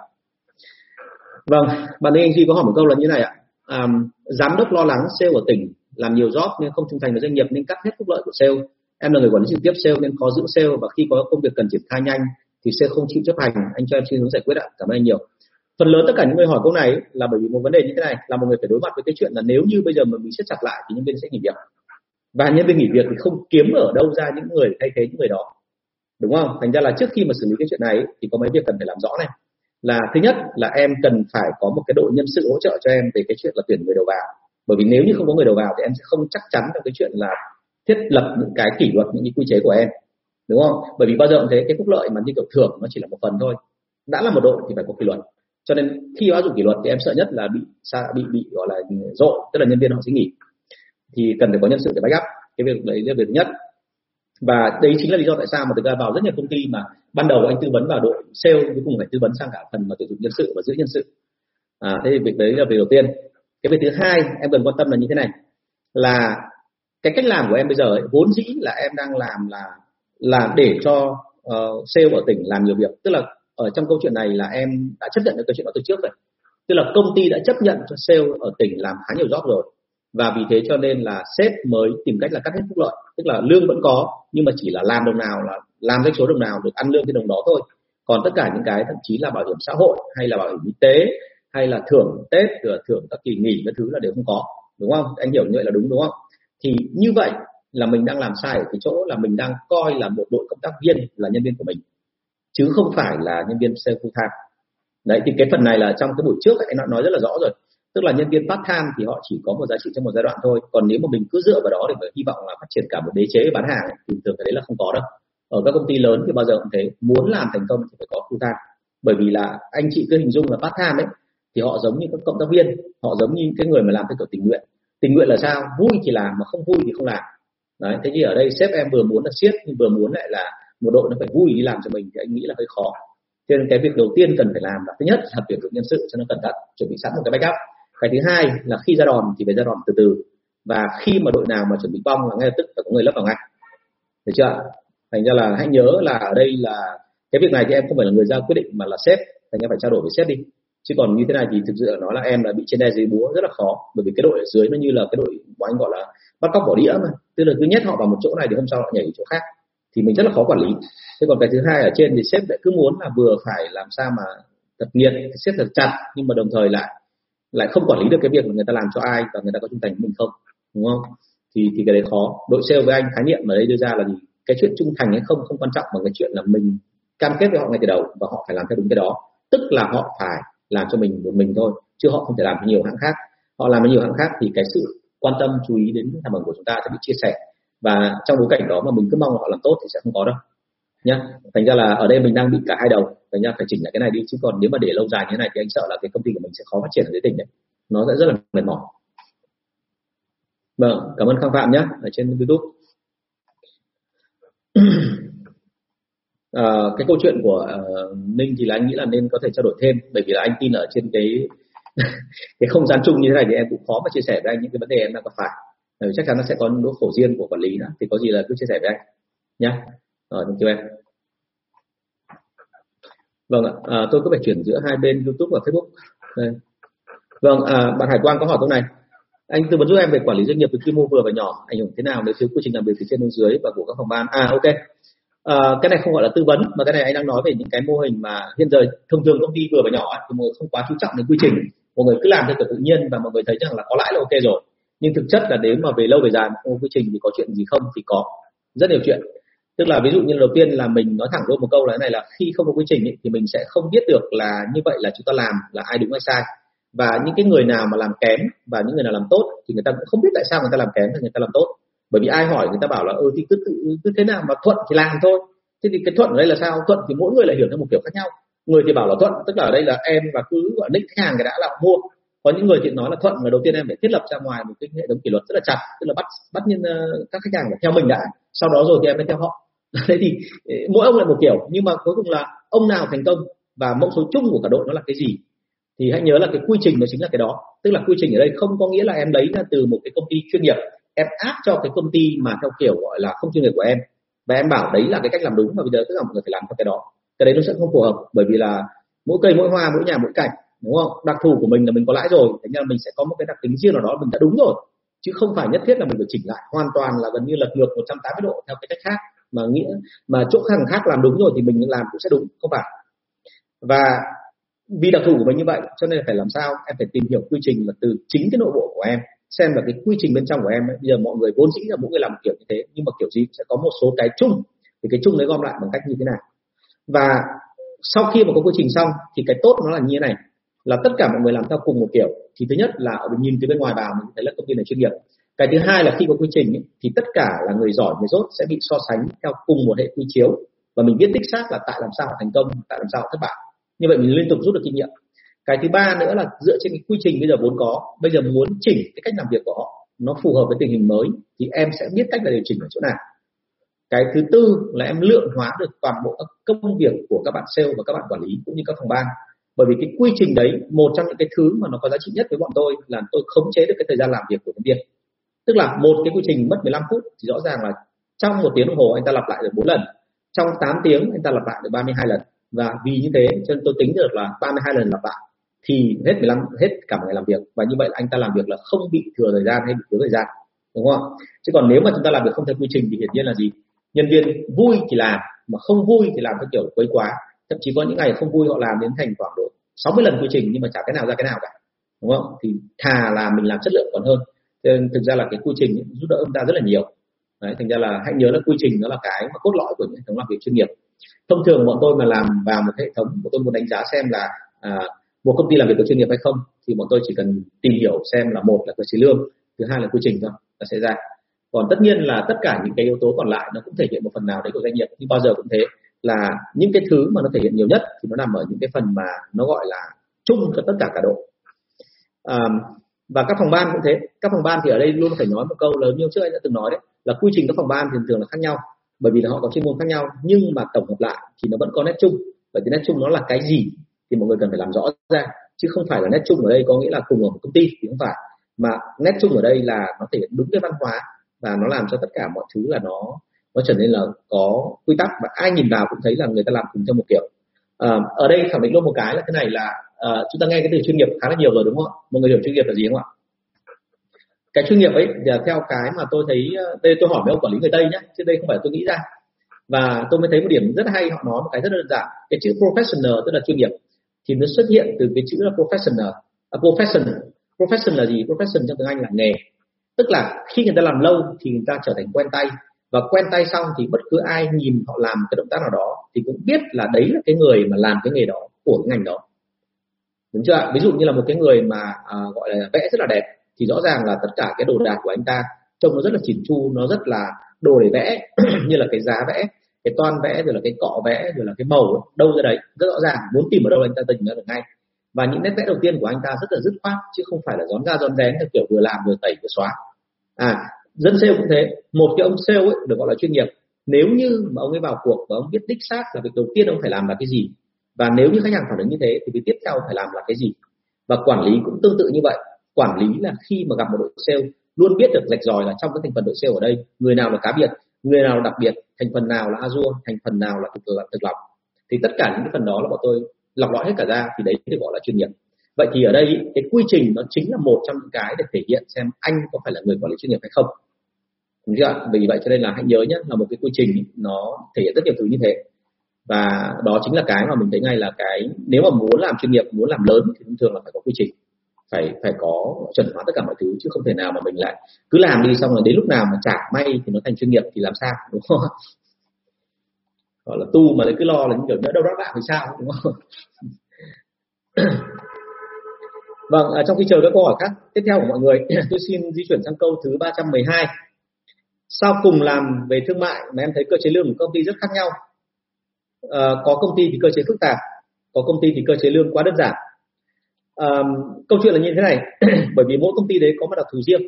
A: Vâng bạn anh duy có hỏi một câu là như này ạ. À, giám đốc lo lắng sale ở tỉnh làm nhiều job nên không trung thành với doanh nghiệp nên cắt hết phúc lợi của sale em là người quản lý trực tiếp sale nên khó giữ sale và khi có công việc cần triển khai nhanh thì sale không chịu chấp hành. Anh cho em xin hướng giải quyết ạ. Cảm ơn anh nhiều. Phần lớn tất cả những người hỏi câu này là bởi vì một vấn đề như thế này, là một người phải đối mặt với cái chuyện là nếu như bây giờ mà mình siết chặt lại thì nhân viên sẽ nghỉ việc. Và nhân viên nghỉ việc thì không kiếm ở đâu ra những người thay thế những người đó. Đúng không? Thành ra là trước khi mà xử lý cái chuyện này thì có mấy việc cần phải làm rõ này. Là thứ nhất là em cần phải có một cái đội nhân sự hỗ trợ cho em về cái chuyện là tuyển người đầu vào. Bởi vì nếu như không có người đầu vào thì em sẽ không chắc chắn trong cái chuyện là thiết lập những cái kỷ luật những cái quy chế của em đúng không? Bởi vì bao giờ cũng thế cái phúc lợi mà như kiểu thưởng nó chỉ là một phần thôi. Đã là một đội thì phải có kỷ luật. Cho nên khi áp dụng kỷ luật thì em sợ nhất là bị bị bị gọi là ừ, rộ tức là nhân viên họ sẽ nghỉ. Thì cần phải có nhân sự để backup. Cái việc đấy là việc thứ nhất. Và đấy chính là lý do tại sao mà thực ra vào rất nhiều công ty mà ban đầu anh tư vấn vào đội sale cuối cùng phải tư vấn sang cả phần mà tuyển dụng nhân sự và giữ nhân sự. À, thế thì việc đấy là việc đầu tiên. Cái việc thứ hai em cần quan tâm là như thế này là cái cách làm của em bây giờ ấy, vốn dĩ là em đang làm là là để cho uh, sale ở tỉnh làm nhiều việc. Tức là ở trong câu chuyện này là em đã chấp nhận được câu chuyện đó từ trước rồi. Tức là công ty đã chấp nhận cho sale ở tỉnh làm khá nhiều job rồi. Và vì thế cho nên là sếp mới tìm cách là cắt hết phúc lợi. Tức là lương vẫn có nhưng mà chỉ là làm đồng nào là làm cái số đồng nào được ăn lương cái đồng đó thôi. Còn tất cả những cái thậm chí là bảo hiểm xã hội hay là bảo hiểm y tế hay là thưởng tết thưởng các kỳ nghỉ các thứ là đều không có. Đúng không? Anh hiểu như vậy là đúng đúng không? Thì như vậy là mình đang làm sai ở cái chỗ là mình đang coi là một đội công tác viên là nhân viên của mình, chứ không phải là nhân viên sale full time. Đấy, thì cái phần này là trong cái buổi trước anh đã nói rất là rõ rồi. Tức là nhân viên part time thì họ chỉ có một giá trị trong một giai đoạn thôi. Còn nếu mà mình cứ dựa vào đó để mà hy vọng là phát triển cả một đế chế bán hàng thì thường cái đấy là không có đâu. Ở các công ty lớn thì bao giờ cũng thế. Muốn làm thành công thì phải có full time. Bởi vì là anh chị cứ hình dung là part time ấy, thì họ giống như các cộng tác viên, họ giống như cái người mà làm theo kiểu tình nguyện tình nguyện là sao? Vui thì làm mà không vui thì không làm. Đấy, thế thì ở đây sếp em vừa muốn là siết, nhưng vừa muốn lại là một đội nó phải vui đi làm cho mình thì anh nghĩ là hơi khó. Cho nên cái việc đầu tiên cần phải làm là thứ nhất là tuyển dụng nhân sự, cho nó cẩn thận, chuẩn bị sẵn một cái backup. Cái thứ hai là khi ra đòn thì phải ra đòn từ từ. Và khi mà đội nào mà chuẩn bị bong là ngay lập tức phải có người lấp vào ngay. Được chưa? Thành ra là hãy nhớ là ở đây là cái việc này thì em không phải là người ra quyết định mà là sếp. Thành ra phải trao đổi với sếp đi chứ còn như thế này thì thực sự nó là em là bị trên đe dưới búa rất là khó. Bởi vì cái đội ở dưới nó như là cái đội của anh gọi là bắt cóc bỏ đĩa mà. Tức là cứ nhét họ vào một chỗ này thì hôm sau họ nhảy chỗ khác. Thì mình rất là khó quản lý. Thế còn cái thứ hai ở trên thì sếp lại cứ muốn là vừa phải làm sao mà thật nghiệt sếp thật chặt, nhưng mà đồng thời lại lại không quản lý được cái việc mà người ta làm cho ai và người ta có trung thành với mình không, đúng không? Thì thì cái đấy khó. Đội sale với anh khái niệm ở đây đưa ra là gì? Cái chuyện trung thành hay không không quan trọng, mà cái chuyện là mình cam kết với họ ngay từ đầu và họ phải làm theo đúng cái đó. Tức là họ phải làm cho mình một mình thôi, chứ họ không thể làm nhiều hãng khác. Họ làm với nhiều hãng khác thì cái sự quan tâm, chú ý đến sản phẩm của chúng ta sẽ bị chia sẻ. Và trong bối cảnh đó mà mình cứ mong họ làm tốt thì sẽ không có đâu, nhá. Thành ra là ở đây mình đang bị cả hai đầu. Thành ra phải chỉnh lại cái này đi, chứ còn nếu mà để lâu dài như thế này thì anh sợ là cái công ty của mình sẽ khó phát triển ở dưới tỉnh đấy. Nó sẽ rất là mệt mỏi. Vâng cảm ơn khang phạm nhé ở trên youtube. à, cái câu chuyện của uh, ninh thì là anh nghĩ là nên có thể trao đổi thêm bởi vì là anh tin ở trên cái cái không gian chung như thế này thì em cũng khó mà chia sẻ với anh những cái vấn đề em đang gặp phải. Bởi vì chắc chắn nó sẽ có nỗi khổ riêng của quản lý đó thì có gì là cứ chia sẻ với anh nhé rồi thank you em. Vâng ạ à, tôi có phải chuyển giữa hai bên youtube và facebook? Đây. vâng à, bạn hải quang có hỏi câu này. Anh tư vấn giúp em về quản lý doanh nghiệp từ quy mô vừa và nhỏ ảnh hưởng thế nào nếu thiếu quy trình làm việc từ trên xuống dưới và của các phòng ban? À ok à, cái này không gọi là tư vấn mà cái này anh đang nói về những cái mô hình mà hiện giờ thông thường công ty vừa và nhỏ thì mọi người không quá chú trọng đến quy trình. Mọi người cứ làm theo kiểu tự nhiên và mọi người thấy rằng là có lãi là ok rồi. Nhưng thực chất là nếu mà về lâu về dài không quy trình thì có chuyện gì không thì có rất nhiều chuyện. Tức là ví dụ như đầu tiên là mình nói thẳng luôn một câu là này là khi không có quy trình ấy, thì mình sẽ không biết được là như vậy là chúng ta làm là ai đúng ai sai. Và những cái người nào mà làm kém và những người nào làm tốt thì người ta cũng không biết tại sao người ta làm kém và người ta làm tốt bởi vì ai hỏi người ta bảo là ừ thì cứ tự cứ thế nào mà thuận thì làm thôi. Thế thì cái thuận ở đây là sao? Thuận thì mỗi người lại hiểu theo một kiểu khác nhau. Người thì bảo là thuận, tức là ở đây là em và cứ gọi nick khách hàng cái đã là mua. Có những người thì nói là thuận là đầu tiên em phải thiết lập ra ngoài một cái hệ thống kỷ luật rất là chặt, tức là bắt bắt nhân ờ, các khách hàng phải theo mình đã. Sau đó rồi thì em mới theo họ. Thế thì ờ, mỗi ông là một kiểu. Nhưng mà cuối cùng là ông nào thành công và mẫu số chung của cả đội nó là cái gì? Thì hãy nhớ là cái quy trình nó chính là cái đó. Tức là quy trình ở đây không có nghĩa là em lấy ra từ một cái công ty chuyên nghiệp em áp cho cái công ty mà theo kiểu gọi là không chuyên nghiệp của em. Và em bảo đấy là cái cách làm đúng, và bây giờ tất cả mọi người phải làm theo cái đó. Cái đấy nó sẽ không phù hợp, bởi vì là mỗi cây, mỗi hoa, mỗi nhà, mỗi cảnh, đúng không? Đặc thù của mình là mình có lãi rồi, thế nên là mình sẽ có một cái đặc tính riêng nào đó, mình đã đúng rồi. Chứ không phải nhất thiết là mình phải chỉnh lại, hoàn toàn là gần như lật ngược 180 độ theo cái cách khác, mà nghĩa, mà chỗ khác khác làm đúng rồi thì mình làm cũng sẽ đúng, không phải. Và vì đặc thù của mình như vậy, cho nên phải làm sao? Em phải tìm hiểu quy trình là từ chính cái nội bộ của em xem là cái quy trình bên trong của em ấy. bây giờ mọi người vốn dĩ là mỗi người làm một kiểu như thế nhưng mà kiểu gì sẽ có một số cái chung. Thì cái chung đấy gom lại bằng cách như thế nào. Và sau khi mà có quy trình xong thì cái tốt nó là như thế này. Là tất cả mọi người làm theo cùng một kiểu. Thì thứ nhất là nhìn từ bên ngoài vào mình thấy là công ty này chuyên nghiệp. Cái thứ hai là khi có quy trình ấy, thì tất cả là người giỏi người dốt sẽ bị so sánh theo cùng một hệ quy chiếu. Và mình biết đích xác là tại làm sao thành công tại làm sao thất bại. Như vậy mình liên tục rút được kinh nghiệm cái thứ ba nữa là dựa trên cái quy trình bây giờ vốn có, bây giờ muốn chỉnh cái cách làm việc của họ, nó phù hợp với tình hình mới, thì em sẽ biết cách là điều chỉnh ở chỗ nào. Cái thứ tư là em lượng hóa được toàn bộ các công việc của các bạn sale và các bạn quản lý cũng như các phòng ban. Bởi vì cái quy trình đấy, một trong những cái thứ mà nó có giá trị nhất với bọn tôi là tôi khống chế được cái thời gian làm việc của nhân viên. Tức là một cái quy trình mất 15 phút thì rõ ràng là trong một tiếng đồng hồ anh ta lặp lại được bốn lần, trong 8 tiếng anh ta lặp lại được 32 lần. Và vì như thế cho nên tôi tính được là 32 lần lặp lại thì hết 15 hết cả một ngày làm việc. Và như vậy là anh ta làm việc là không bị thừa thời gian hay bị thiếu thời gian đúng không chứ còn nếu mà chúng ta làm việc không theo quy trình thì hiển nhiên là gì? Nhân viên vui thì làm mà không vui thì làm theo kiểu quấy quá. Thậm chí có những ngày không vui họ làm đến thành khoảng độ 60 lần quy trình nhưng mà chả cái nào ra cái nào cả đúng không? Thì thà là mình làm chất lượng còn hơn. Nên thực ra là cái quy trình giúp đỡ chúng ta rất là nhiều. Đấy, thành ra là hãy nhớ là quy trình nó là cái mà cốt lõi của những hệ thống làm việc chuyên nghiệp. Thông thường bọn tôi mà làm vào một hệ thống bọn tôi muốn đánh giá xem là à, một công ty làm việc có chuyên nghiệp hay không thì bọn tôi chỉ cần tìm hiểu xem là một là cơ chế lương thứ hai là quy trình thôi là sẽ ra. Còn tất nhiên là tất cả những cái yếu tố còn lại nó cũng thể hiện một phần nào đấy của doanh nghiệp nhưng bao giờ cũng thế là những cái thứ mà nó thể hiện nhiều nhất thì nó nằm ở những cái phần mà nó gọi là chung cho tất cả cả đội. À, và các phòng ban cũng thế các phòng ban thì ở đây luôn phải nói một câu lớn như trước anh đã từng nói đấy là quy trình các phòng ban thì thường là khác nhau bởi vì là họ có chuyên môn khác nhau nhưng mà tổng hợp lại thì nó vẫn có nét chung. Vậy thì nét chung nó là cái gì? Thì mọi người cần phải làm rõ ra chứ không phải là nét chung ở đây có nghĩa là cùng ở một công ty thì không phải. Mà nét chung ở đây là nó thể hiện đúng cái văn hóa và nó làm cho tất cả mọi thứ là nó nó trở nên là có quy tắc và ai nhìn vào cũng thấy là người ta làm cùng theo một kiểu. À, ở đây khẳng định luôn một cái là thế này là à, chúng ta nghe cái từ chuyên nghiệp khá là nhiều rồi đúng không ạ? Mọi người hiểu chuyên nghiệp là gì không ạ? Cái chuyên nghiệp ấy là theo cái mà tôi thấy ờ, đây tôi hỏi mấy ông quản lý người tây nhé chứ đây không phải tôi nghĩ ra. Và tôi mới thấy một điểm rất hay họ nói một cái rất đơn giản. Cái chữ professional tức là chuyên nghiệp thì nó xuất hiện từ cái chữ là professional. À, profession profession là gì? Profession trong tiếng anh là nghề. Tức là khi người ta làm lâu thì người ta trở thành quen tay. Và quen tay xong thì bất cứ ai nhìn họ làm cái động tác nào đó thì cũng biết là đấy là cái người mà làm cái nghề đó của cái ngành đó. Đúng chưa ví dụ như là một cái người mà à, gọi là vẽ rất là đẹp thì rõ ràng là tất cả cái đồ đạc của anh ta trông nó rất là chỉn chu nó rất là đồ để vẽ như là cái giá vẽ cái toan vẽ, rồi là cái cọ vẽ, rồi là cái màu đâu ra đấy. Rất rõ ràng, muốn tìm ở đâu anh ta tìm ra được ngay. Và những nét vẽ đầu tiên của anh ta rất là dứt khoát, chứ không phải là rón ra rón rén theo kiểu vừa làm vừa tẩy vừa xóa. À dân sale cũng thế. Một cái ông sale ấy được gọi là chuyên nghiệp. Nếu như mà ông ấy vào cuộc và ông biết đích xác là việc đầu tiên ông phải làm là cái gì, và nếu như khách hàng phản ứng như thế thì việc tiếp theo phải làm là cái gì. Và quản lý cũng tương tự như vậy. Quản lý là khi mà gặp một đội sale, luôn biết được rạch ròi là trong cái thành phần đội sale ở đây, người nào là cá biệt người nào đặc biệt thành phần nào là azure thành phần nào là thực, là thực lọc thì tất cả những cái phần đó là bọn tôi lọc lõi hết cả ra thì đấy thì gọi là chuyên nghiệp. Vậy thì ở đây cái quy trình nó chính là một trong những cái để thể hiện xem anh có phải là người quản lý chuyên nghiệp hay không. Đúng chưa vì vậy cho nên là hãy nhớ nhé là một cái quy trình nó thể hiện rất nhiều thứ như thế. Và đó chính là cái mà mình thấy ngay là cái nếu mà muốn làm chuyên nghiệp muốn làm lớn thì thường là phải có quy trình phải phải có chuẩn hóa tất cả mọi thứ chứ không thể nào mà mình lại cứ làm đi xong rồi đến lúc nào mà chả may thì nó thành chuyên nghiệp thì làm sao đúng không? Gọi là tu mà lại cứ lo là những kiểu nhỡ đâu đó bạn thì sao đúng không? Vâng à, trong khi chờ các câu hỏi khác tiếp theo của mọi người tôi xin di chuyển sang câu thứ 312 sau cùng làm về thương mại mà em thấy cơ chế lương của công ty rất khác nhau? À, có công ty thì cơ chế phức tạp có công ty thì cơ chế lương quá đơn giản à, câu chuyện là như thế này. Bởi vì mỗi công ty đấy có một đặc thù riêng.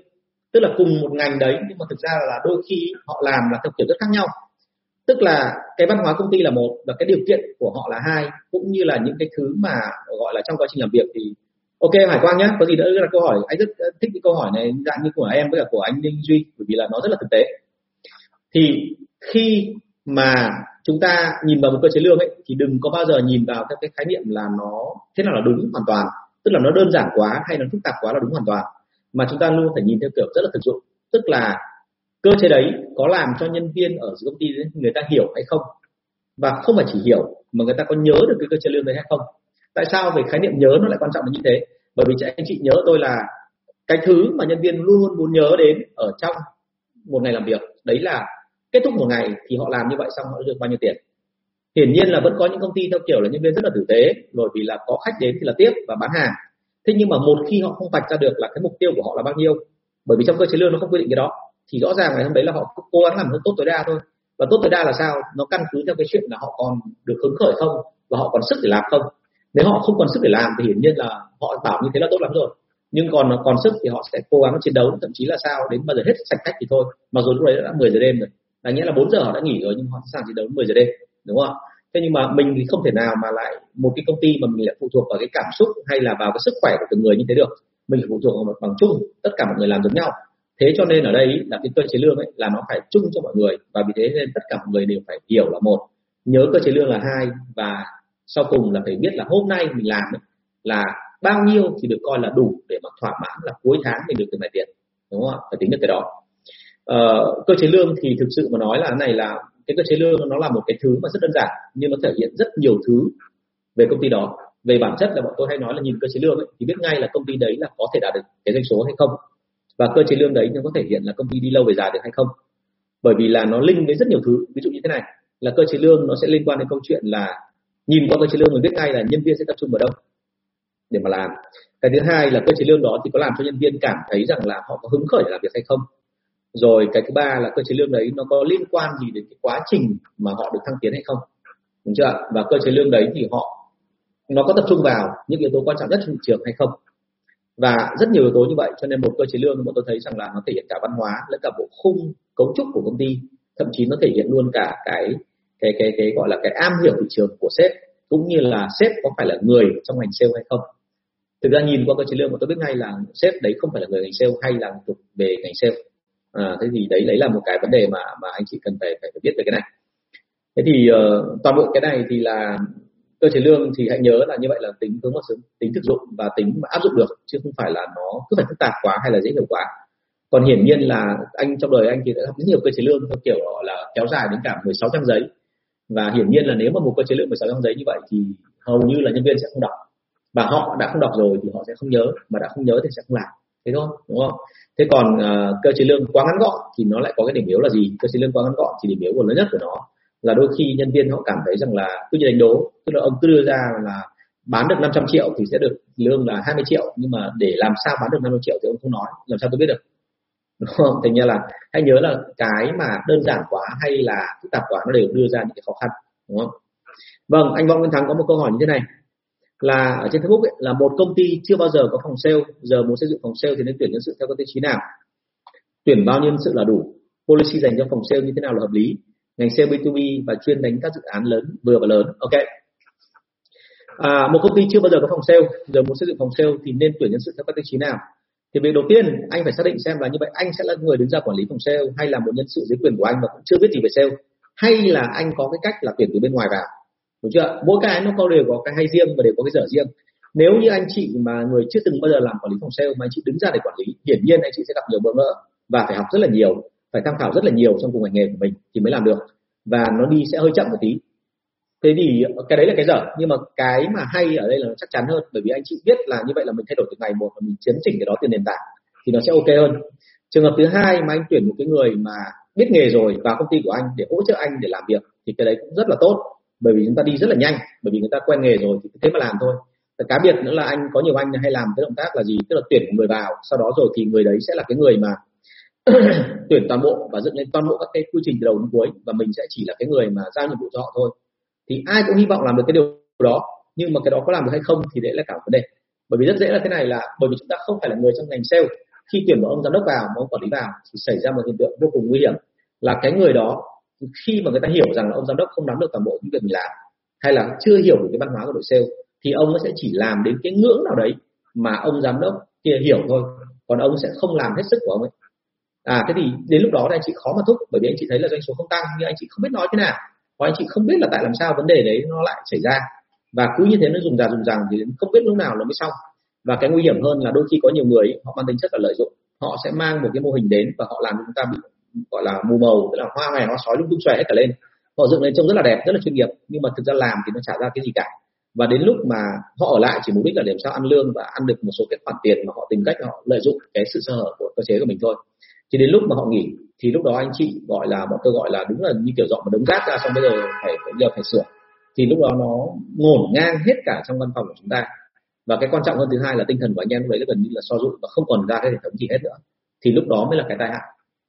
A: Tức là cùng một ngành đấy nhưng mà thực ra là đôi khi họ làm là theo kiểu rất khác nhau. Tức là cái văn hóa công ty là một và cái điều kiện của họ là hai cũng như là những cái thứ mà gọi là trong quá trình làm việc thì ok hải quang nhé có gì nữa là câu hỏi. Anh rất thích cái câu hỏi này dạng như của em với cả của anh linh Duy bởi vì là nó rất là thực tế. Thì khi mà chúng ta nhìn vào một cơ chế lương ấy thì đừng có bao giờ nhìn vào các cái khái niệm là nó thế nào là đúng hoàn toàn tức là nó đơn giản quá hay nó phức tạp quá là đúng hoàn toàn. Mà chúng ta luôn phải nhìn theo kiểu rất là thực dụng. Tức là cơ chế đấy có làm cho nhân viên ở công ty người ta hiểu hay không? Và không phải chỉ hiểu, mà người ta có nhớ được cái cơ chế lương đấy hay không? Tại sao về khái niệm nhớ nó lại quan trọng như thế? Bởi vì anh chị nhớ tôi là cái thứ mà nhân viên luôn luôn muốn nhớ đến ở trong một ngày làm việc. Đấy là kết thúc một ngày thì họ làm như vậy xong họ được bao nhiêu tiền hiển nhiên là vẫn có những công ty theo kiểu là nhân viên rất là tử tế bởi vì là có khách đến thì là tiếp và bán hàng. Thế nhưng mà một khi họ không vạch ra được là cái mục tiêu của họ là bao nhiêu, bởi vì trong cơ chế lương nó không quy định cái đó, thì rõ ràng ngày hôm đấy là họ cố gắng làm tốt tối đa thôi. Và tốt tối đa là sao? Nó căn cứ theo cái chuyện là họ còn được hứng khởi không và họ còn sức để làm không. Nếu họ không còn sức để làm thì hiển nhiên là họ bảo như thế là tốt lắm rồi. Nhưng còn còn sức thì họ sẽ cố gắng chiến đấu, thậm chí là sao? Đến bao giờ hết sạch khách thì thôi, mặc dù lúc đấy đã 10 giờ đêm rồi. Là nghĩa là 4 giờ họ đã nghỉ rồi, nhưng họ sẵn sàng chiến đấu 10 giờ đêm đúng không thế nhưng mà mình thì không thể nào mà lại một cái công ty mà mình lại phụ thuộc vào cái cảm xúc hay là vào cái sức khỏe của từng người như thế được. Mình phải phụ thuộc vào một bằng chung tất cả mọi người làm giống nhau. Thế cho nên ở đây là cái cơ chế lương ấy là nó phải chung cho mọi người. Và vì thế nên tất cả mọi người đều phải hiểu là một nhớ cơ chế lương là hai. Và sau cùng là phải biết là hôm nay mình làm ấy, là bao nhiêu thì được coi là đủ để mà thỏa mãn là cuối tháng mình được tiền này tiền. Đúng không ạ? Phải tính được cái đó. Ờ, cơ chế lương thì thực sự mà nói là này là cái cơ chế lương nó là một cái thứ mà rất đơn giản nhưng nó thể hiện rất nhiều thứ về công ty đó. Về bản chất là bọn tôi hay nói là nhìn cơ chế lương ấy, thì biết ngay là công ty đấy là có thể đạt được cái doanh số hay không. Và cơ chế lương đấy nó có thể hiện là công ty đi lâu về dài được hay không. Bởi vì là nó linh với rất nhiều thứ. Ví dụ như thế này là cơ chế lương nó sẽ liên quan đến câu chuyện là nhìn qua cơ chế lương mình biết ngay là nhân viên sẽ tập trung vào đâu để mà làm. Cái thứ hai là cơ chế lương đó thì có làm cho nhân viên cảm thấy rằng là họ có hứng khởi để làm việc hay không rồi cái thứ ba là cơ chế lương đấy nó có liên quan gì đến cái quá trình mà họ được thăng tiến hay không? Đúng chưa và cơ chế lương đấy thì họ, nó có tập trung vào những yếu tố quan trọng nhất trên thị trường hay không? Và rất nhiều yếu tố như vậy, cho nên một cơ chế lương mà tôi thấy rằng là nó thể hiện cả văn hóa lẫn cả bộ khung cấu trúc của công ty, thậm chí nó thể hiện luôn cả cái cái cái cái gọi là cái am hiểu thị trường của sếp, cũng như là sếp có phải là người trong ngành sale hay không? Thực ra nhìn qua cơ chế lương mà tôi biết ngay là sếp đấy không phải là người ngành sale hay là thuộc về ngành sale à, thế thì đấy đấy là một cái vấn đề mà mà anh chị cần phải phải, phải biết về cái này. Thế thì uh, toàn bộ cái này thì là cơ chế lương thì hãy nhớ là như vậy là tính hướng vào tính thực dụng và tính mà áp dụng được chứ không phải là nó cứ phải phức tạp quá hay là dễ hiểu quá. Còn hiển nhiên là anh trong đời anh thì đã học rất nhiều cơ chế lương theo kiểu là kéo dài đến cả 16 trang giấy. Và hiển nhiên là nếu mà một cơ chế lương 16 trang giấy như vậy thì hầu như là nhân viên sẽ không đọc. Và họ đã không đọc rồi thì họ sẽ không nhớ mà đã không nhớ thì sẽ không làm. Thế thôi đúng không? Thế còn uh, cơ chế lương quá ngắn gọn thì nó lại có cái điểm yếu là gì? Cơ chế lương quá ngắn gọn thì điểm yếu của lớn nhất của nó là đôi khi nhân viên họ cảm thấy rằng là cứ như đánh đố tức là ông cứ đưa ra là bán được 500 triệu thì sẽ được lương là 20 triệu nhưng mà để làm sao bán được 50 triệu thì ông không nói làm sao tôi biết được? Đúng không? Thành ra là hãy nhớ là cái mà đơn giản quá hay là phức tạp quá nó đều đưa ra những cái khó khăn đúng không? Vâng anh võ nguyên thắng có một câu hỏi như thế này là ở trên Facebook ấy, là một công ty chưa bao giờ có phòng sale giờ muốn xây dựng phòng sale thì nên tuyển nhân sự theo các tiêu chí nào? Tuyển bao nhiêu nhân sự là đủ? Policy dành cho phòng sale như thế nào là hợp lý? Ngành sale B2B và chuyên đánh các dự án lớn vừa và lớn. Ok. À, một công ty chưa bao giờ có phòng sale giờ muốn xây dựng phòng sale thì nên tuyển nhân sự theo các tiêu chí nào? Thì việc đầu tiên anh phải xác định xem là như vậy anh sẽ là người đứng ra quản lý phòng sale hay là một nhân sự dưới quyền của anh mà cũng chưa biết gì về sale? Hay là anh có cái cách là tuyển từ bên ngoài vào? Đúng chưa? Mỗi cái nó có, đều có cái hay riêng và đều có cái dở riêng. Nếu như anh chị mà người chưa từng bao giờ làm quản lý phòng sale mà anh chị đứng ra để quản lý, hiển nhiên anh chị sẽ gặp nhiều bỡ ngỡ và phải học rất là nhiều, phải tham khảo rất là nhiều trong cùng ngành nghề của mình thì mới làm được. Và nó đi sẽ hơi chậm một tí. Thế thì cái đấy là cái dở, nhưng mà cái mà hay ở đây là nó chắc chắn hơn, bởi vì anh chị biết là như vậy là mình thay đổi từ ngày một và mình chấn chỉnh cái đó từ nền tảng thì nó sẽ ok hơn. Trường hợp thứ hai mà anh tuyển một cái người mà biết nghề rồi vào công ty của anh để hỗ trợ anh để làm việc thì cái đấy cũng rất là tốt bởi vì chúng ta đi rất là nhanh, bởi vì người ta quen nghề rồi thì thế mà làm thôi. Cá biệt nữa là anh, có nhiều anh hay làm cái động tác là gì? Tức là tuyển người vào, sau đó rồi thì người đấy sẽ là cái người mà tuyển toàn bộ và dựng lên toàn bộ các cái quy trình từ đầu đến cuối và mình sẽ chỉ là cái người mà giao nhiệm vụ cho họ thôi. Thì ai cũng hy vọng làm được cái điều đó, nhưng mà cái đó có làm được hay không thì đấy là cả vấn đề. Bởi vì rất dễ là thế này là, bởi vì chúng ta không phải là người trong ngành sale, khi tuyển một ông giám đốc vào, một ông quản lý vào thì xảy ra một hiện tượng vô cùng nguy hiểm là cái người đó khi mà người ta hiểu rằng là ông giám đốc không nắm được toàn bộ những việc mình làm, hay là chưa hiểu được cái văn hóa của đội sale, thì ông sẽ chỉ làm đến cái ngưỡng nào đấy mà ông giám đốc kia hiểu thôi. Còn ông sẽ không làm hết sức của ông ấy. À thế thì đến lúc đó thì anh chị khó mà thúc, bởi vì anh chị thấy là doanh số không tăng, nhưng anh chị không biết nói thế nào. Hoặc anh chị không biết là tại làm sao vấn đề đấy nó lại xảy ra. Và cứ như thế nó dùng già dùng rằng thì không biết lúc nào nó mới xong. Và cái nguy hiểm hơn là đôi khi có nhiều người họ mang tính chất là lợi dụng, họ sẽ mang một cái mô hình đến và họ làm chúng ta bị gọi là mù màu tức là hoa ngày nó sói lung tung xòe hết cả lên. Họ dựng lên trông rất là đẹp, rất là chuyên nghiệp, nhưng mà thực ra làm thì nó trả ra cái gì cả. Và đến lúc mà họ ở lại chỉ mục đích là làm sao ăn lương và ăn được một số cái khoản tiền mà họ tìm cách họ lợi dụng cái sự sơ hở của cơ chế của mình thôi. Thì đến lúc mà họ nghỉ, thì lúc đó anh chị gọi là, bọn tôi gọi là đúng là như kiểu dọn một đống rác ra, xong bây giờ phải bây giờ phải sửa. Thì lúc đó nó ngổn ngang hết cả trong văn phòng của chúng ta. Và cái quan trọng hơn thứ hai là tinh thần của anh em lúc đấy gần như là so dụng và không còn ra cái hệ thống gì hết nữa. Thì lúc đó mới là cái tai hại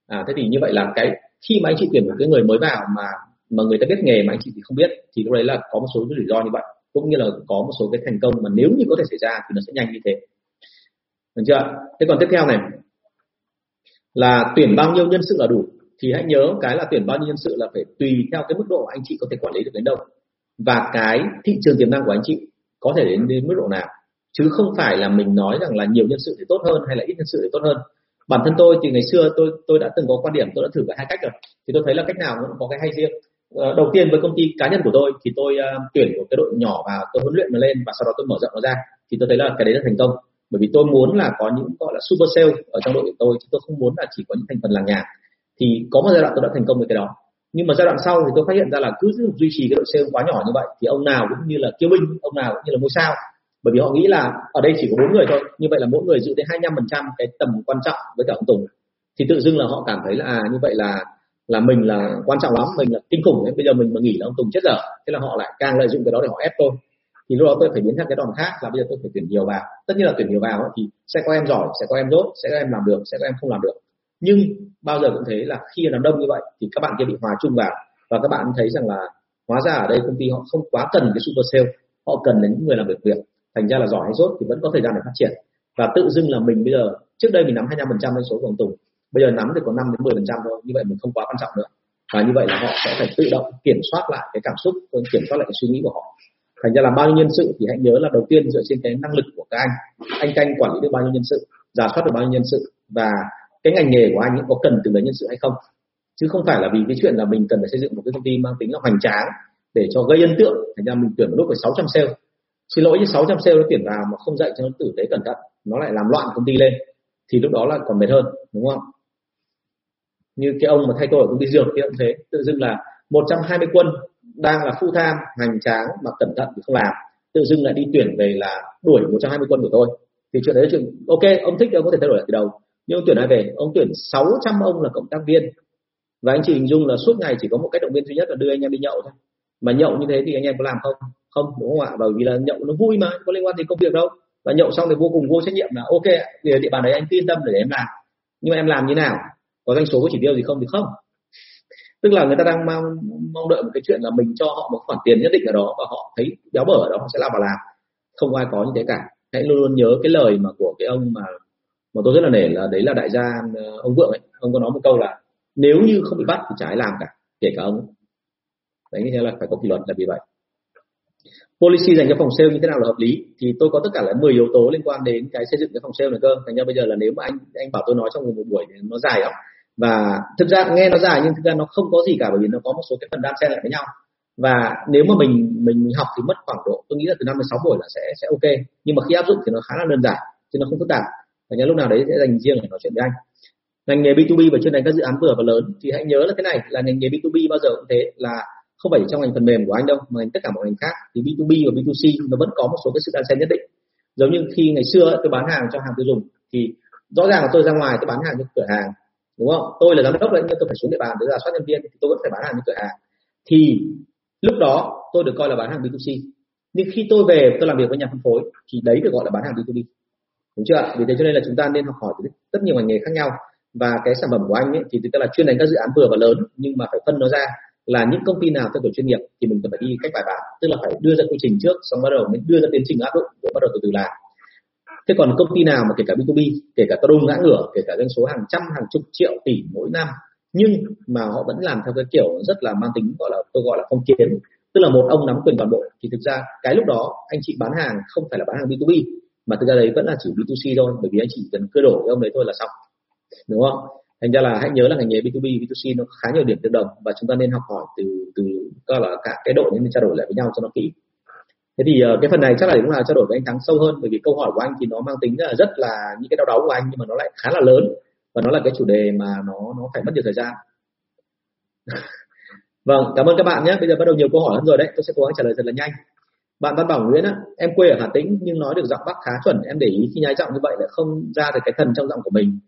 A: à thế thì như vậy là cái khi mà anh chị tuyển một cái người mới vào mà mà người ta biết nghề mà anh chị thì không biết, thì lúc đấy là có một số rủi ro như vậy, cũng như là có một số cái thành công mà nếu như có thể xảy ra thì nó sẽ nhanh như thế. Được chưa thế còn tiếp theo này, là tuyển bao nhiêu nhân sự là đủ? Thì hãy nhớ cái là tuyển bao nhiêu nhân sự là phải tùy theo cái mức độ anh chị có thể quản lý được đến đâu. Và cái thị trường tiềm năng của anh chị có thể đến đến mức độ nào. Chứ không phải là mình nói rằng là nhiều nhân sự thì tốt hơn hay là ít nhân sự thì tốt hơn bản thân tôi thì ngày xưa tôi tôi đã từng có quan điểm tôi đã thử cả hai cách rồi. Thì tôi thấy là cách nào cũng có cái hay riêng. Ờ, đầu tiên với công ty cá nhân của tôi thì tôi uh, tuyển một cái đội nhỏ vào tôi huấn luyện nó lên và sau đó tôi mở rộng nó ra. Thì tôi thấy là cái đấy là thành công. Bởi vì tôi muốn là có những gọi là super sale ở trong đội của tôi chứ tôi không muốn là chỉ có những thành phần làng nhà. Thì có một giai đoạn tôi đã thành công với cái đó. Nhưng mà giai đoạn sau thì tôi phát hiện ra là cứ duy trì cái đội sale quá nhỏ như vậy thì ông nào cũng như là kiêu binh ông nào cũng như là ngôi sao bởi vì họ nghĩ là ở đây chỉ có bốn người thôi, như vậy là mỗi người giữ đến 25% cái tầm quan trọng với cả ông Tùng. Thì tự dưng là họ cảm thấy là à như vậy là là mình là quan trọng lắm, mình là kinh khủng ấy. bây giờ mình mà nghỉ là ông Tùng chết dở. Thế là họ lại càng lợi dụng cái đó để họ ép tôi. Thì lúc đó tôi phải biến thành cái đòn khác là bây giờ tôi phải tuyển nhiều vào. Tất nhiên là tuyển nhiều vào thì sẽ có em giỏi, sẽ có em dốt, sẽ có em làm được, sẽ có em không làm được. Nhưng bao giờ cũng thế là khi làm đông như vậy thì các bạn kia bị hòa chung vào. Và các bạn thấy rằng là, hóa ra ở đây công ty họ không quá cần cái super sale, họ cần đến những người làm việc việc thành ra là giỏi hay dốt thì vẫn có thời gian để phát triển. Và tự dưng là mình bây giờ, trước đây mình nắm 25% doanh số của ông Tùng, bây giờ nắm thì có 5 đến 10 phần trăm thôi, như vậy mình không quá quan trọng nữa. Và như vậy là họ sẽ phải tự động kiểm soát lại cái cảm xúc kiểm soát lại cái suy nghĩ của họ. Thành ra là bao nhiêu nhân sự thì hãy nhớ là đầu tiên dựa trên cái năng lực của các anh. Anh canh quản lý được bao nhiêu nhân sự, giả soát được bao nhiêu nhân sự, và cái ngành nghề của anh có cần từng đấy nhân sự hay không? Chứ không phải là vì cái chuyện là mình cần phải xây dựng một cái công ty mang tính là hoành tráng để cho gây ấn tượng. Thành ra mình tuyển một lúc phải 600 sale xin lỗi như 600 sale nó tuyển vào mà không dạy cho nó tử tế cẩn thận, nó lại làm loạn công ty lên, thì lúc đó là còn mệt hơn, đúng không? Như cái ông mà thay tôi ở công ty dược thì cũng thế, tự dưng là 120 quân đang là full time, hành tráng mà cẩn thận thì không làm. Tự dưng lại đi tuyển về là đuổi 120 quân của tôi. Thì chuyện đấy là chuyện, ok, ông thích thì ông có thể thay đổi lại từ đầu. Nhưng ông tuyển ai về? Ông tuyển 600 ông là cộng tác viên. Và anh chị hình dung là suốt ngày chỉ có một cách động viên duy nhất là đưa anh em đi nhậu thôi. Mà nhậu như thế thì anh em có làm không? Không, đúng không ạ? Bởi vì là nhậu nó vui mà, có liên quan gì công việc đâu. Và nhậu xong thì vô cùng vô trách nhiệm là, ok vì địa bàn đấy anh yên tâm để em làm. Nhưng mà em làm như nào? Có doanh số có chỉ tiêu gì không thì không. Tức là người ta đang mong mong đợi một cái chuyện là mình cho họ một khoản tiền nhất định ở đó và họ thấy béo bở ở đó, họ sẽ làm vào làm. Không ai có như thế cả. Hãy luôn luôn nhớ cái lời mà của cái ông mà mà tôi rất là nể là đấy là đại gia, ông vượng ấy. Ông có nói một câu là, nếu như không bị bắt thì trái làm cả, kể cả ông đấy nghĩa là phải có kỷ luật là vì vậy policy dành cho phòng sale như thế nào là hợp lý? Thì tôi có tất cả là 10 yếu tố liên quan đến cái xây dựng cái phòng sale này cơ. Thành ra bây giờ là nếu mà anh anh bảo tôi nói trong một buổi thì nó dài lắm. Và thực ra nghe nó dài nhưng thực ra nó không có gì cả, bởi vì nó có một số cái phần đan xen lại với nhau. Và nếu mà mình mình học thì mất khoảng độ, tôi nghĩ là từ năm đến sáu buổi là sẽ sẽ ok. Nhưng mà khi áp dụng thì nó khá là đơn giản, chứ nó không phức tạp. Và nhớ lúc nào đấy sẽ dành riêng để nói chuyện với anh. Ngành nghề B2B và chuyên ngành các dự án vừa và lớn, thì hãy nhớ là thế này là ngành nghề B2B bao giờ cũng thế, là không phải trong ngành phần mềm của anh đâu, mà tất cả mọi ngành khác, thì B2B và B2C nó vẫn có một số cái sự đan xen nhất định. Giống như khi ngày xưa tôi bán hàng cho hàng tiêu dùng, thì rõ ràng là tôi ra ngoài tôi bán hàng cho cửa hàng, đúng không? Tôi là giám đốc đấy, nhưng tôi phải xuống địa bàn để giả soát nhân viên, thì tôi vẫn phải bán hàng cho cửa hàng. Thì lúc đó tôi được coi là bán hàng B2C nhưng khi tôi về, tôi làm việc với nhà phân phối, thì đấy được gọi là bán hàng B2B đúng chưa vì thế cho nên là chúng ta nên học hỏi từ rất nhiều ngành nghề khác nhau. Và cái sản phẩm của anh ấy, thì tức là chuyên đánh các dự án vừa và lớn, nhưng mà phải phân nó ra là những công ty nào theo kiểu chuyên nghiệp thì mình cần phải đi cách bài bản, tức là phải đưa ra quy trình trước, xong bắt đầu mới đưa ra tiến trình áp dụng rồi bắt đầu từ từ làm. Thế còn công ty nào mà kể cả B2B kể cả có đông ngã ngửa, kể cả doanh số hàng trăm, hàng chục triệu tỷ mỗi năm, nhưng mà họ vẫn làm theo cái kiểu rất là mang tính gọi là, tôi gọi là phong kiến, tức là một ông nắm quyền toàn bộ, thì thực ra cái lúc đó anh chị bán hàng không phải là bán hàng B2B mà thực ra đấy vẫn là chỉ B2C thôi, bởi vì anh chỉ cần cưa đổ với ông đấy thôi là xong. Đúng không? Thành ra là hãy nhớ là ngành nghề B2B B2C nó khá nhiều điểm tương đồng và chúng ta nên học hỏi từ từ coi là cả cái đội nên trao đổi lại với nhau cho nó kỹ. Thế thì uh, cái phần này chắc là cũng là trao đổi với anh thắng sâu hơn bởi vì câu hỏi của anh thì nó mang tính là rất là những cái đau đớn của anh nhưng mà nó lại khá là lớn và nó là cái chủ đề mà nó nó phải mất nhiều thời gian. Vâng cảm ơn các bạn nhé. Bây giờ bắt đầu nhiều câu hỏi hơn rồi đấy. Tôi sẽ cố gắng trả lời thật là nhanh. Bạn văn bảo nguyễn á em quê ở hà tĩnh nhưng nói được giọng bắc khá chuẩn. Em để ý khi nhái giọng như vậy lại không ra được cái thần trong giọng của mình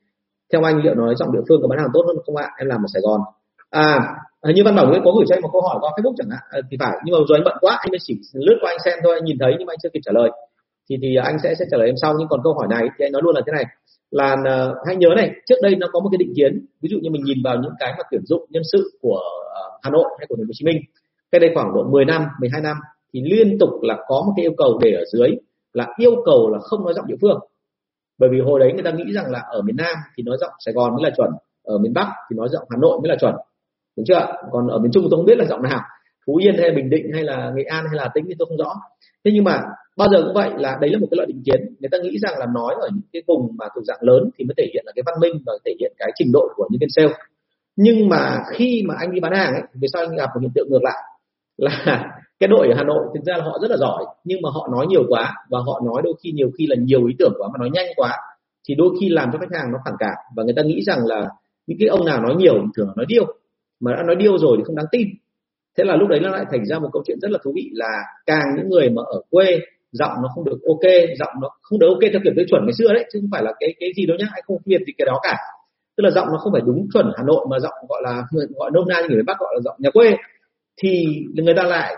A: theo anh liệu nói giọng địa phương có bán hàng tốt hơn không ạ? Em làm ở sài gòn. À như văn bảo nguyễn có gửi cho anh một câu hỏi qua facebook chẳng hạn. À, thì phải nhưng mà rồi anh bận quá anh mới chỉ lướt qua anh xem thôi anh nhìn thấy nhưng mà anh chưa kịp trả lời. Thì thì anh sẽ sẽ trả lời em sau nhưng còn câu hỏi này thì anh nói luôn là thế này. Là uh, hãy nhớ này trước đây nó có một cái định kiến ví dụ như mình nhìn vào những cái mà tuyển dụng nhân sự của uh, Hà Nội hay của Thành phố Hồ Chí Minh cái đây khoảng độ 10 năm 12 năm thì liên tục là có một cái yêu cầu để ở dưới là yêu cầu là không nói giọng địa phương bởi vì hồi đấy người ta nghĩ rằng là ở miền Nam thì nói giọng Sài Gòn mới là chuẩn, ở miền Bắc thì nói giọng Hà Nội mới là chuẩn. Đúng chưa? Còn ở miền Trung tôi không biết là giọng nào. Phú Yên hay Bình Định hay là Nghệ An hay là Tĩnh thì tôi không rõ. Thế nhưng mà bao giờ cũng vậy là đấy là một cái loại định kiến. Người ta nghĩ rằng là nói ở những cái vùng mà thuộc dạng lớn thì mới thể hiện là cái văn minh và thể hiện cái trình độ của những viên sale. Nhưng mà khi mà anh đi bán hàng ấy, vì sao anh gặp một hiện tượng ngược lại? Là cái đội ở Hà Nội thực ra là họ rất là giỏi, nhưng mà họ nói nhiều quá và họ nói đôi khi nhiều khi là nhiều ý tưởng quá mà nói nhanh quá thì đôi khi làm cho khách hàng nó phản cảm và người ta nghĩ rằng là những cái ông nào nói nhiều thường nói điêu, mà đã nói điêu rồi thì không đáng tin. Thế là lúc đấy nó lại thành ra một câu chuyện rất là thú vị là càng những người mà ở quê, giọng nó không được ok, giọng nó không được ok theo kiểu tiêu chuẩn ngày xưa đấy, chứ không phải là cái cái gì đâu nhá anh không biệt gì cái đó cả. Tức là giọng nó không phải đúng chuẩn Hà Nội mà giọng gọi là, gọi nôm na như người Bắc gọi là giọng nhà quê thì người ta lại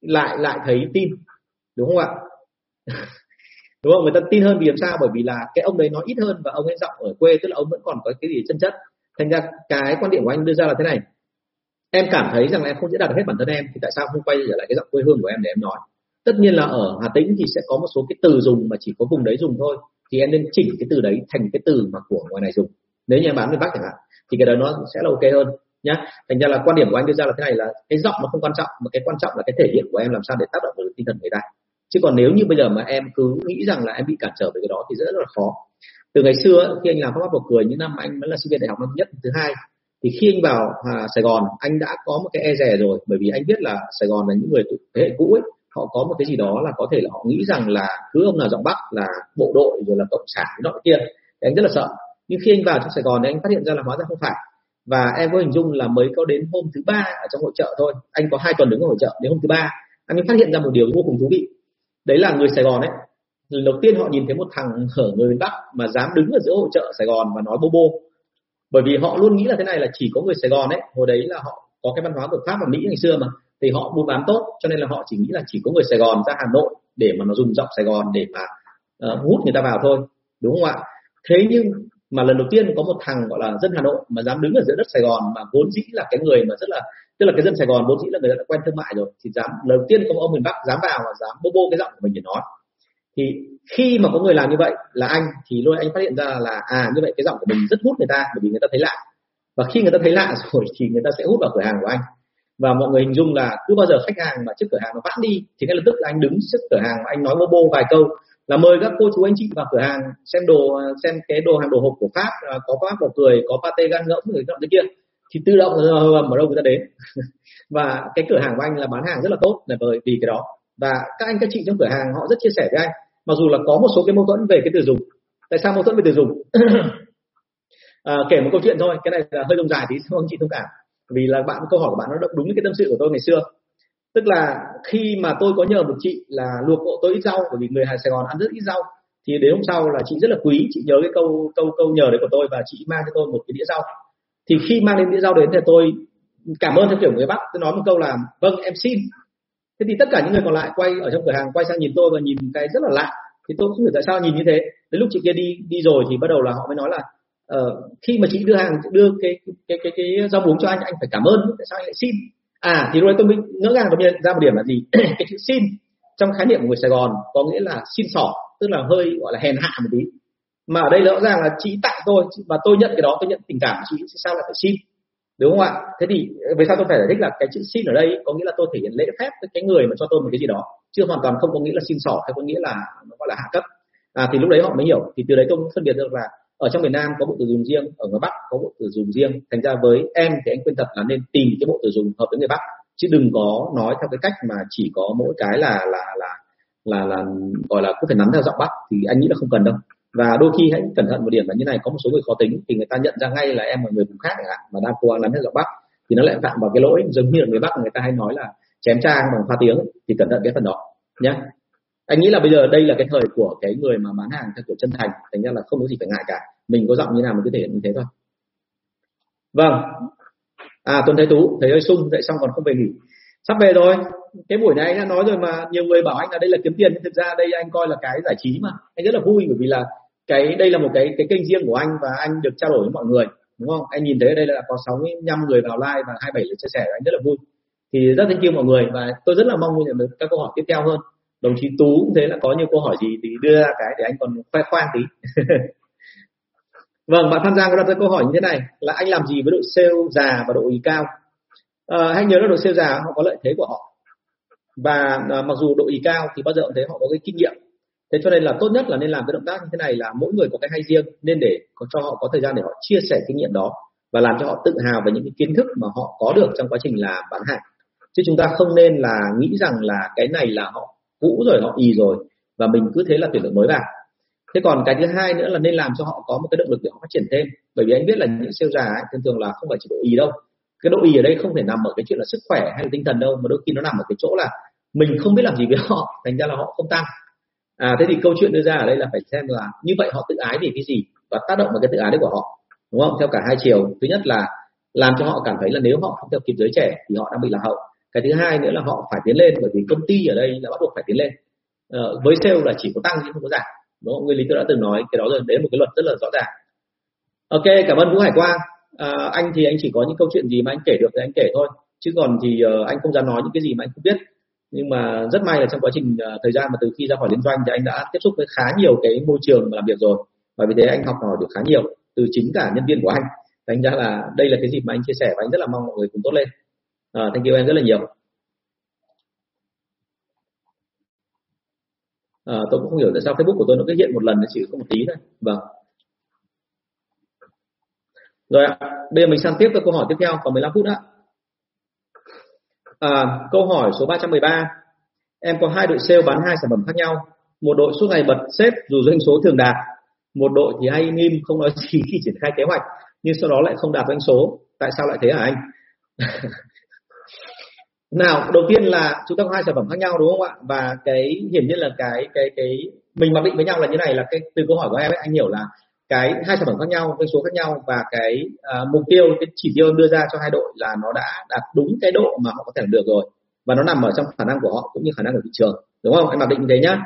A: lại lại thấy tin, đúng không ạ? Đúng không? Người ta tin hơn vì làm sao? Bởi vì là cái ông đấy nói ít hơn và ông ấy giọng ở quê, tức là ông vẫn còn có cái gì chân chất. Thành ra cái quan điểm của anh đưa ra là thế này. Em cảm thấy rằng là em không diễn đạt được hết bản thân em, thì tại sao không quay trở lại cái giọng quê hương của em để em nói? Tất nhiên là ở Hà Tĩnh thì sẽ có một số cái từ dùng mà chỉ có vùng đấy dùng thôi, thì em nên chỉnh cái từ đấy thành cái từ mà của ngoài này dùng. Nếu như em bán miền bắc chẳng hạn, thì cái đó nó sẽ là ok hơn nhá. Thành ra là quan điểm của anh đưa ra là thế này là cái giọng nó không quan trọng mà cái quan trọng là cái thể hiện của em làm sao để tác động vào tinh thần người ta. Chứ còn nếu như bây giờ mà em cứ nghĩ rằng là em bị cản trở về cái đó thì rất là khó. Từ ngày xưa khi anh làm pháp pháp cười những năm anh vẫn là sinh viên đại học năm nhất thứ hai thì khi anh vào à, Sài Gòn anh đã có một cái e rè rồi. Bởi vì anh biết là Sài Gòn là những người thế hệ cũ ấy họ có một cái gì đó là có thể là họ nghĩ rằng là cứ ông nào giọng Bắc là bộ đội rồi là cộng sản nọ kia thì anh rất là sợ. Nhưng khi anh vào trong Sài Gòn thì anh phát hiện ra là hóa ra không phải và em có hình dung là mới có đến hôm thứ ba ở trong hội trợ thôi. Anh có hai tuần đứng ở hội trợ đến hôm thứ ba. Anh mới phát hiện ra một điều vô cùng thú vị. Đấy là người Sài Gòn ấy lần đầu tiên họ nhìn thấy một thằng ở người miền Bắc mà dám đứng ở giữa hội trợ Sài Gòn và nói bô bô. Bởi vì họ luôn nghĩ là thế này là chỉ có người Sài Gòn ấy hồi đấy là họ có cái văn hóa của Pháp và Mỹ ngày xưa mà thì họ buôn bán tốt cho nên là họ chỉ nghĩ là chỉ có người Sài Gòn ra Hà Nội để mà nó dùng giọng Sài Gòn để mà uh, hút người ta vào thôi đúng không ạ? Thế nhưng mà lần đầu tiên có một thằng gọi là dân Hà Nội mà dám đứng ở giữa đất Sài Gòn mà vốn dĩ là cái người mà rất là, tức là cái dân Sài Gòn vốn dĩ là người đã quen thương mại rồi, thì dám, lần đầu tiên có một ông miền Bắc dám vào và dám bô bô cái giọng của mình để nói. Thì khi mà có người làm như vậy là anh, thì lôi anh phát hiện ra là à như vậy cái giọng của mình rất hút người ta bởi vì người ta thấy lạ. Và khi người ta thấy lạ rồi thì người ta sẽ hút vào cửa hàng của anh. Và mọi người hình dung là cứ bao giờ khách hàng mà trước cửa hàng nó vãn đi thì ngay lập tức là anh đứng trước cửa hàng và anh nói bô bô vài câu là mời các cô chú anh chị vào cửa hàng xem đồ xem cái đồ hàng đồ hộp của pháp à, có pháp bò cười có pate gan ngỗng người nọ kia thì tự động ờ, ờ, ờ, ở đâu người ta đến. Và cái cửa hàng của anh là bán hàng rất là tốt là bởi vì cái đó. Và các anh các chị trong cửa hàng họ rất chia sẻ với anh mặc dù là có một số cái mâu thuẫn về cái từ dùng. Tại sao mâu thuẫn về từ dùng? À, kể một câu chuyện thôi cái này là hơi lâu dài tí không anh chị thông cảm. Vì là bạn câu hỏi của bạn nó đúng với cái tâm sự của tôi ngày xưa tức là khi mà tôi có nhờ một chị là luộc hộ tôi ít rau bởi vì người Hà Sài Gòn ăn rất ít rau thì đến hôm sau là chị rất là quý chị nhớ cái câu câu câu nhờ đấy của tôi và chị mang cho tôi một cái đĩa rau. Thì khi mang đến đĩa rau đến thì tôi cảm ơn theo kiểu người Bắc tôi nói một câu là vâng em xin. Thế thì tất cả những người còn lại quay ở trong cửa hàng quay sang nhìn tôi và nhìn cái rất là lạ. Thì tôi không hiểu tại sao nhìn như thế. Đến lúc chị kia đi đi rồi thì bắt đầu là họ mới nói là uh, khi mà chị đưa hàng đưa cái cái cái cái rau muống cho anh anh phải cảm ơn tại sao anh lại xin? À thì lúc đấy tôi mới ngỡ ngàng, tôi nhận ra một điểm là gì? Cái chữ xin trong khái niệm của người Sài Gòn có nghĩa là xin sỏ, tức là hơi, gọi là hèn hạ một tí. Mà ở đây rõ ràng là chị tặng tôi và tôi nhận cái đó, tôi nhận tình cảm của chị sao lại phải xin? Đúng không ạ? Thế thì ờ, vì sao tôi phải giải thích là cái chữ xin ở đây có nghĩa là tôi thể hiện lễ phép với cái người mà cho tôi một cái gì đó chưa hoàn toàn không có nghĩa là xin sỏ, hay có nghĩa là nó gọi là hạ cấp. À thì lúc đấy họ mới hiểu. Thì từ đấy tôi phân biệt được là ở trong miền Nam có bộ từ dùng riêng, ở ngoài Bắc có bộ từ dùng riêng. Thành ra với em thì anh khuyên thật là nên tìm cái bộ từ dùng hợp với người Bắc. Chứ đừng có nói theo cái cách mà chỉ có mỗi cái là là là là là, gọi là cứ phải nắm theo giọng Bắc thì anh nghĩ là không cần đâu. Và đôi khi hãy cẩn thận một điểm là như này, có một số người khó tính thì người ta nhận ra ngay là em là người vùng khác chẳng hạn, mà đang cố gắng nắm theo giọng Bắc thì nó lại phạm vào cái lỗi giống như là người Bắc người ta hay nói là chém trang bằng pha tiếng thì cẩn thận cái phần đó nhé anh nghĩ là bây giờ đây là cái thời của cái người mà bán hàng theo kiểu chân thành thành ra là không có gì phải ngại cả. Mình có giọng như nào mình cứ thể hiện như thế thôi. Vâng. À tuấn thấy tú, thấy hơi sung dậy xong còn không về nghỉ? Sắp về rồi. Cái buổi này anh đã nói rồi mà, nhiều người bảo anh là đây là kiếm tiền, nhưng thực ra đây anh coi là cái giải trí mà. Anh rất là vui, bởi vì là cái, đây là một cái cái kênh riêng của anh và anh được trao đổi với mọi người, đúng không? Anh nhìn thấy đây là có 65 người vào like và 27 lượt chia sẻ, anh rất là vui. Thì rất thank you mọi người và tôi rất là mong nhận được các câu hỏi tiếp theo hơn đồng chí tú cũng thế là có nhiều câu hỏi gì thì đưa ra cái để anh còn khoe khoang tí. Vâng bạn tham gia có đặt ra câu hỏi như thế này là anh làm gì với đội sale già và đội ý cao? À, hãy nhớ là đội sale già họ có lợi thế của họ. Và à, mặc dù đội ý cao thì bao giờ cũng thấy họ có cái kinh nghiệm. Thế cho nên là tốt nhất là nên làm cái động tác như thế này là mỗi người có cái hay riêng nên để có cho họ có thời gian để họ chia sẻ kinh nghiệm đó và làm cho họ tự hào về những cái kiến thức mà họ có được trong quá trình làm bán hàng. Chứ chúng ta không nên là nghĩ rằng là cái này là họ cũ rồi họ y rồi và mình cứ thế là tuyển được mới vào. Thế còn cái thứ hai nữa là nên làm cho họ có một cái động lực để họ phát triển thêm. Bởi vì anh biết là những siêu già ấy, thường thường là không phải chỉ độ y đâu. Cái độ y ở đây không thể nằm ở cái chuyện là sức khỏe hay là tinh thần đâu mà đôi khi nó nằm ở cái chỗ là mình không biết làm gì với họ thành ra là họ không tăng. À thế thì câu chuyện đưa ra ở đây là phải xem là như vậy họ tự ái vì cái gì và tác động vào cái tự ái đấy của họ đúng không? Theo cả hai chiều. Thứ nhất là làm cho họ cảm thấy là nếu họ không theo kịp giới trẻ thì họ đang bị lạc hậu cái thứ hai nữa là họ phải tiến lên bởi vì công ty ở đây là bắt buộc phải tiến lên. Ờ, với sale là chỉ có tăng chứ không có giảm. Đúng không? nguyên lý tôi đã từng nói cái đó rồi đấy là một cái luật rất là rõ ràng. Ok cảm ơn vũ hải quang. À, anh thì anh chỉ có những câu chuyện gì mà anh kể được thì anh kể thôi. Chứ còn thì uh, anh không dám nói những cái gì mà anh không biết. Nhưng mà rất may là trong quá trình uh, thời gian mà từ khi ra khỏi liên doanh thì anh đã tiếp xúc với khá nhiều cái môi trường mà làm việc rồi. Và vì thế anh học hỏi được khá nhiều từ chính cả nhân viên của anh. Thành ra là đây là cái dịp mà anh chia sẻ và anh rất là mong mọi người cùng tốt lên à, thank you em rất là nhiều. À, tôi cũng không hiểu tại sao Facebook của tôi nó cứ hiện một lần nó chỉ có một tí thôi. Vâng. Rồi ạ bây giờ mình sang tiếp các câu hỏi tiếp theo còn 15 phút ạ à, câu hỏi số 313 em có hai đội sale bán hai sản phẩm khác nhau. Một đội suốt ngày bật xếp dù doanh số thường đạt. Một đội thì hay im không nói gì khi triển khai kế hoạch nhưng sau đó lại không đạt doanh số. Tại sao lại thế hả anh? Nào đầu tiên là chúng ta có hai sản phẩm khác nhau đúng không ạ? Và cái hiển nhiên là cái cái cái mình mặc định với nhau là như này là cái từ câu hỏi của em ấy anh hiểu là cái hai sản phẩm khác nhau cái số khác nhau và cái uh, mục tiêu cái chỉ tiêu đưa ra cho hai đội là nó đã đạt đúng cái độ mà họ có thể được rồi. Và nó nằm ở trong khả năng của họ cũng như khả năng của thị trường đúng không? Anh mặc định như thế nhá.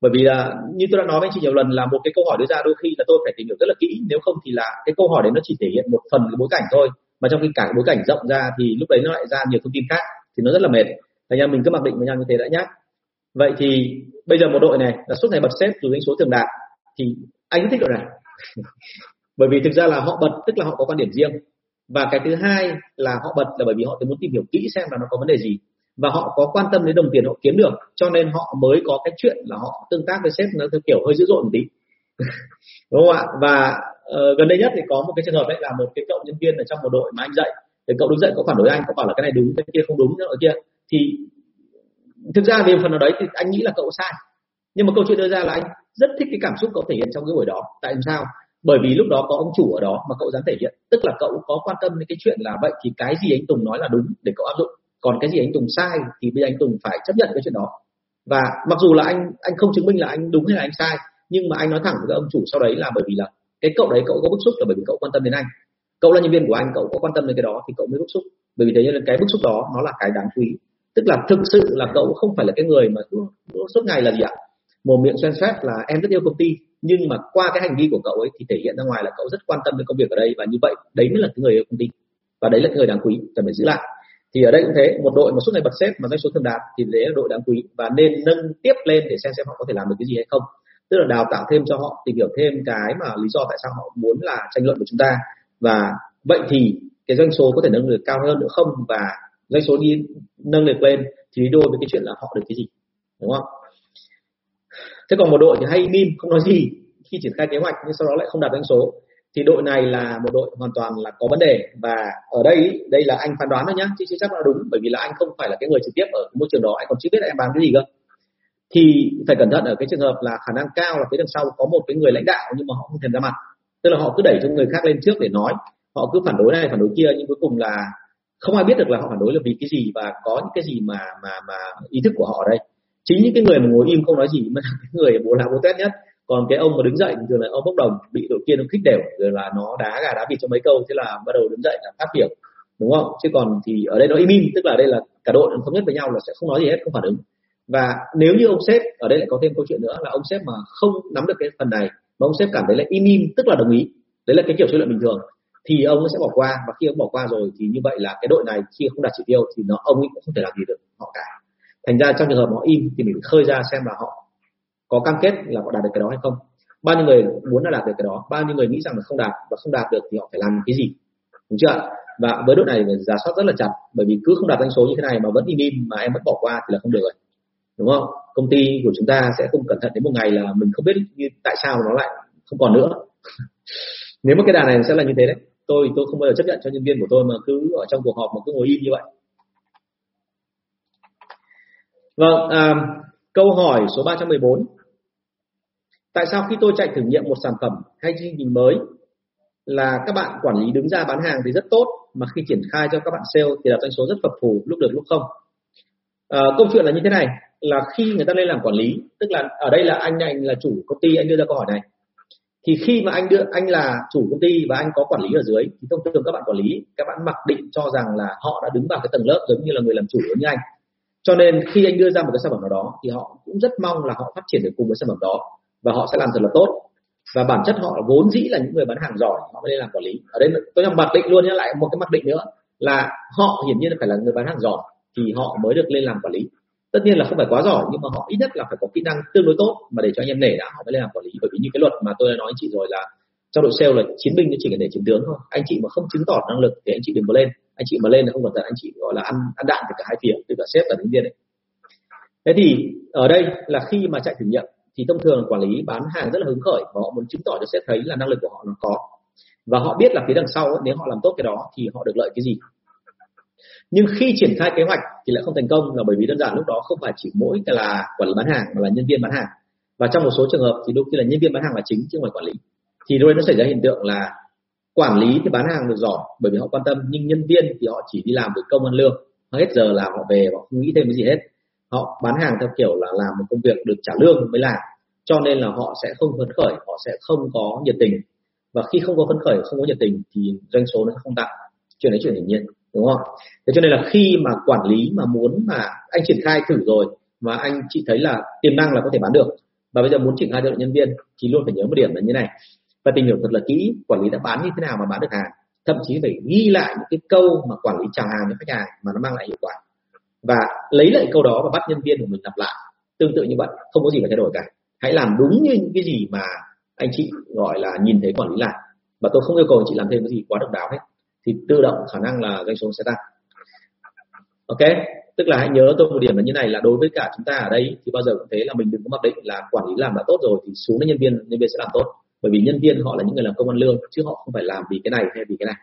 A: Bởi vì là như tôi đã nói với anh chị nhiều lần là một cái câu hỏi đưa ra đôi khi là tôi phải tìm hiểu rất là kỹ nếu không thì là cái câu hỏi đấy nó chỉ thể hiện một phần cái bối cảnh thôi. Mà trong khi cả cái bối cảnh rộng ra thì lúc đấy nó lại ra nhiều thông tin khác thì nó rất là mệt. Thành ra mình cứ mặc định với nhau như thế đã nhá. Vậy thì bây giờ một đội này là suốt ngày bật xếp dù đánh số thường đạt thì anh thích đội này. Bởi vì thực ra là họ bật tức là họ có quan điểm riêng. Và cái thứ hai là họ bật là bởi vì họ muốn tìm hiểu kỹ xem là nó có vấn đề gì. Và họ có quan tâm đến đồng tiền họ kiếm được cho nên họ mới có cái chuyện là họ tương tác với sếp nó theo kiểu hơi dữ dội một tí. Đúng không ạ? Và uh, gần đây nhất thì có một cái trường hợp đấy là một cái cậu nhân viên ở trong một đội mà anh dạy thì cậu đứng dậy có phản đối anh có bảo là cái này đúng, cái kia không đúng nữa kia. Thì thực ra về phần nào đấy thì anh nghĩ là cậu sai. Nhưng mà câu chuyện đưa ra là anh rất thích cái cảm xúc cậu thể hiện trong cái buổi đó. Tại sao? Bởi vì lúc đó có ông chủ ở đó mà cậu dám thể hiện. Tức là cậu có quan tâm đến cái chuyện là vậy thì cái gì anh Tùng nói là đúng để cậu áp dụng. Còn cái gì anh Tùng sai thì bây giờ anh Tùng phải chấp nhận cái chuyện đó. Và mặc dù là anh anh không chứng minh là anh đúng hay là anh sai, nhưng mà anh nói thẳng với ông chủ sau đấy là bởi vì là cái cậu đấy cậu có bức xúc là bởi vì cậu quan tâm đến anh cậu là nhân viên của anh, cậu có quan tâm đến cái đó thì cậu mới bức xúc. Bởi vì thế nên cái bức xúc đó, nó là cái đáng quý tức là thực sự là cậu không phải là cái người mà suốt ngày là gì ạ? Mồm miệng xoen xoét là em rất yêu công ty, nhưng mà qua cái hành vi của cậu ấy thì thể hiện ra ngoài là cậu rất quan tâm đến công việc ở đây và như vậy, đấy mới là cái người yêu công ty. Và đấy là cái người đáng quý, cần phải giữ lại. Thì ở đây cũng thế, một đội mà suốt ngày bật xếp mà doanh số thường đạt thì đấy là đội đáng quý và nên nâng tiếp lên để xem xem họ có thể làm được cái gì hay không. Tức là đào tạo thêm cho họ, tìm hiểu thêm cái mà lý do tại sao họ muốn là tranh luận của chúng ta và vậy thì cái doanh số có thể nâng được cao hơn nữa không? Và doanh số đi nâng được lên thì đi đôi với cái chuyện là họ được cái gì? Đúng không? Thế còn một đội thì hay im không nói gì. Khi triển khai kế hoạch nhưng sau đó lại không đạt doanh số, thì đội này là một đội hoàn toàn là có vấn đề. Và ở đây đây là anh phán đoán thôi nhá, chứ chưa chắc là đúng, bởi vì là anh không phải là cái người trực tiếp ở môi trường đó. Anh còn chưa biết là em bán cái gì cơ. Thì phải cẩn thận ở cái trường hợp là khả năng cao là phía đằng sau có một cái người lãnh đạo nhưng mà họ không thèm ra mặt tức là họ cứ đẩy cho người khác lên trước để nói. Họ cứ phản đối này, phản đối kia, nhưng cuối cùng là không ai biết được là họ phản đối là vì cái gì và có những cái gì mà mà mà ý thức của họ ở đây. Chính những cái người mà ngồi im không nói gì mới là cái người bố lá bố tét nhất. Còn cái ông mà đứng dậy thường là ông bốc đồng, bị đội kia nó khích đều, rồi là nó đá gà đá vịt cho mấy câu, thế là bắt đầu đứng dậy là phát biểu, đúng không? Chứ còn thì ở đây nó im im, tức là đây là cả đội thống nhất với nhau là sẽ không nói gì hết, không phản ứng. Và nếu như ông sếp, ở đây lại có thêm câu chuyện nữa, là ông sếp mà không nắm được cái phần này mà ông sếp cảm thấy là im im, tức là đồng ý. Đấy là cái kiểu suy luận bình thường. Thì ông sẽ bỏ qua, và khi ông bỏ qua rồi thì như vậy là cái đội này khi không đạt chỉ tiêu thì nó, ông ấy cũng không thể làm gì được, họ cả. Thành ra trong trường hợp họ im thì mình phải khơi ra xem là họ có cam kết là họ đạt được cái đó hay không. Bao nhiêu người muốn là đạt được cái đó, bao nhiêu người nghĩ rằng là không đạt và không đạt được thì họ phải làm cái gì? Đúng chưa và với đội này giả soát rất là chặt, bởi vì cứ không đạt doanh số như thế này mà vẫn im im mà em vẫn bỏ qua thì là không được rồi đúng không? Công ty của chúng ta sẽ không cẩn thận đến một ngày là mình không biết như tại sao nó lại không còn nữa. Nếu mà cái đà này sẽ là như thế đấy. Tôi tôi không bao giờ chấp nhận cho nhân viên của tôi mà cứ ở trong cuộc họp mà cứ ngồi im như vậy. Vâng à, câu hỏi số 314 tại sao khi tôi chạy thử nghiệm một sản phẩm hay chương trình mới là các bạn quản lý đứng ra bán hàng thì rất tốt mà khi triển khai cho các bạn sale thì là doanh số rất phập phù lúc được lúc không? À, câu chuyện là như thế này là khi người ta lên làm quản lý, tức là ở đây là anh anh là chủ công ty, anh đưa ra câu hỏi này. Thì khi mà anh đưa, anh là chủ công ty và anh có quản lý ở dưới, thì thông thường các bạn quản lý, các bạn mặc định cho rằng là họ đã đứng vào cái tầng lớp giống như là người làm chủ giống như anh. Cho nên khi anh đưa ra một cái sản phẩm nào đó, thì họ cũng rất mong là họ phát triển được cùng với sản phẩm đó và họ sẽ làm thật là tốt. Và bản chất họ vốn dĩ là những người bán hàng giỏi, họ mới lên làm quản lý. Ở đây tôi đang mặc định luôn nhé, lại một cái mặc định nữa, là họ hiển nhiên phải là người bán hàng giỏi thì họ mới được lên làm quản lý tất nhiên là không phải quá giỏi, nhưng mà họ ít nhất là phải có kỹ năng tương đối tốt mà để cho anh em nể đã, họ mới lên làm quản lý. Bởi vì như cái luật mà tôi đã nói anh chị rồi là trong đội sale là chiến binh chỉ cần để chiến tướng thôi. Anh chị mà không chứng tỏ năng lực thì anh chị đừng có lên. Anh chị mà lên là không cẩn thận anh chị gọi là ăn ăn đạn từ cả hai phía từ cả sếp và nhân viên đấy. Thế thì ở đây là khi mà chạy thử nghiệm, thì thông thường quản lý bán hàng rất là hứng khởi và họ muốn chứng tỏ cho sếp thấy là năng lực của họ nó có. Và họ biết là phía đằng sau nếu họ làm tốt cái đó thì họ được lợi cái gì? Nhưng khi triển khai kế hoạch thì lại không thành công là bởi vì đơn giản lúc đó không phải chỉ mỗi là quản lý bán hàng mà là nhân viên bán hàng. Và trong một số trường hợp thì đôi khi là nhân viên bán hàng là chính chứ không phải quản lý. Thì đôi nó xảy ra hiện tượng là quản lý thì bán hàng được giỏi bởi vì họ quan tâm, nhưng nhân viên thì họ chỉ đi làm được công ăn lương. Hết giờ làm, họ về họ không nghĩ thêm cái gì hết. Họ bán hàng theo kiểu là làm một công việc được trả lương mới làm. Cho nên là họ sẽ không phấn khởi, họ sẽ không có nhiệt tình. Và khi không có phấn khởi, không có nhiệt tình thì doanh số nó không tăng. Chuyện đấy chuyện hiển nhiên đúng không? Thế cho nên là khi mà quản lý mà muốn mà anh triển khai thử rồi mà anh chị thấy là tiềm năng là có thể bán được, và bây giờ muốn triển khai cho nhân viên thì luôn phải nhớ một điểm là như này. Và tìm hiểu thật là kỹ quản lý đã bán như thế nào mà bán được hàng, thậm chí phải ghi lại những cái câu mà quản lý chào hàng cho khách hàng mà nó mang lại hiệu quả. Và lấy lại câu đó và bắt nhân viên của mình lặp lại. Tương tự như vậy, không có gì phải thay đổi cả. Hãy làm đúng như những cái gì mà anh chị gọi là nhìn thấy quản lý làm. Và tôi không yêu cầu anh chị làm thêm cái gì quá độc đáo hết thì tự động khả năng là doanh số sẽ tăng. Ok? Tức là hãy nhớ tôi một điểm là như này là đối với cả chúng ta ở đây thì bao giờ cũng thế là mình đừng có mặc định là quản lý làm đã tốt rồi thì xuống đến nhân viên nhân viên sẽ làm tốt. Bởi vì nhân viên họ là những người làm công ăn lương chứ họ không phải làm vì cái này hay vì cái này.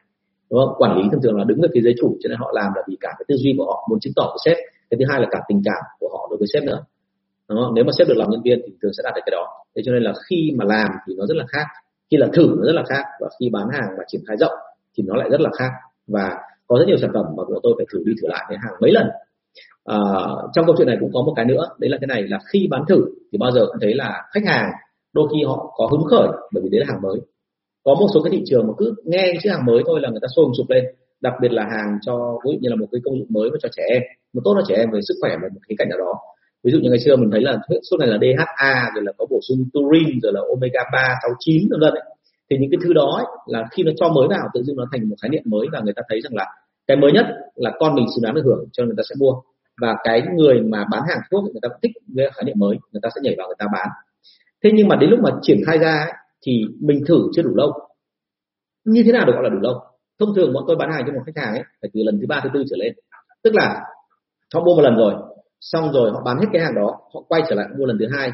A: Đúng không? Quản lý thường thường là đứng ở phía dưới chủ cho nên họ làm là vì cả cái tư duy của họ, muốn chứng tỏ với sếp. Cái thứ hai là cả tình cảm của họ đối với sếp nữa. Đúng không? nếu mà sếp được làm nhân viên thì thường sẽ đạt được cái đó. Thế cho nên là khi mà làm thì nó rất là khác, khi là thử nó rất là khác và khi bán hàng và triển khai rộng thì nó lại rất là khác. Và có rất nhiều sản phẩm mà của tôi phải thử đi thử lại đến hàng mấy lần. À, trong câu chuyện này cũng có một cái nữa. Đấy là cái này là khi bán thử thì bao giờ cũng thấy là khách hàng đôi khi họ có hứng khởi bởi vì đấy là hàng mới. Có một số cái thị trường mà cứ nghe cái chữ hàng mới thôi là người ta sôi sục lên. Đặc biệt là hàng cho ví dụ như là một cái công dụng mới và cho trẻ em. Một tốt cho trẻ em về sức khỏe một cái cạnh nào đó. Ví dụ như ngày xưa mình thấy là suốt này là DHA rồi là có bổ sung turin rồi là omega 3 69 vân vân thì những cái thứ đó ấy, là khi nó cho mới vào tự dưng nó thành một khái niệm mới và người ta thấy rằng là cái mới nhất là con mình xứng đáng được hưởng cho nên người ta sẽ mua. Và cái người mà bán hàng thuốc người ta cũng thích cái khái niệm mới người ta sẽ nhảy vào người ta bán. Thế nhưng mà đến lúc mà triển khai ra ấy, thì mình thử chưa đủ lâu. Như thế nào được gọi là đủ lâu? Thông thường bọn tôi bán hàng cho một khách hàng ấy phải từ lần thứ ba thứ tư trở lên. Tức là họ mua một lần rồi xong rồi họ bán hết cái hàng đó họ quay trở lại mua lần thứ hai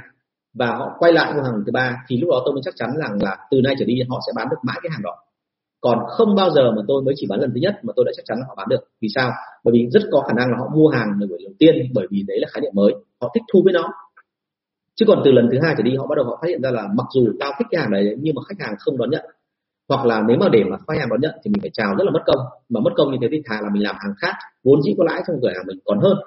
A: và họ quay lại mua hàng lần thứ ba, thì lúc đó tôi mới chắc chắn rằng là từ nay trở đi họ sẽ bán được mãi cái hàng đó. Còn không bao giờ mà tôi mới chỉ bán lần thứ nhất mà tôi đã chắc chắn là họ bán được. Vì sao? Bởi vì rất có khả năng là họ mua hàng lần đầu tiên, bởi vì đấy là khái niệm mới. Họ thích thu với nó. Chứ còn từ lần thứ hai trở đi, họ bắt đầu họ phát hiện ra là mặc dù tao thích cái hàng đấy nhưng mà khách hàng không đón nhận. Hoặc là nếu mà để mà khách hàng đón nhận thì mình phải chào rất là mất công. Mà mất công như thế thì thà là mình làm hàng khác, vốn dĩ có lãi trong cửa hàng mình còn hơn.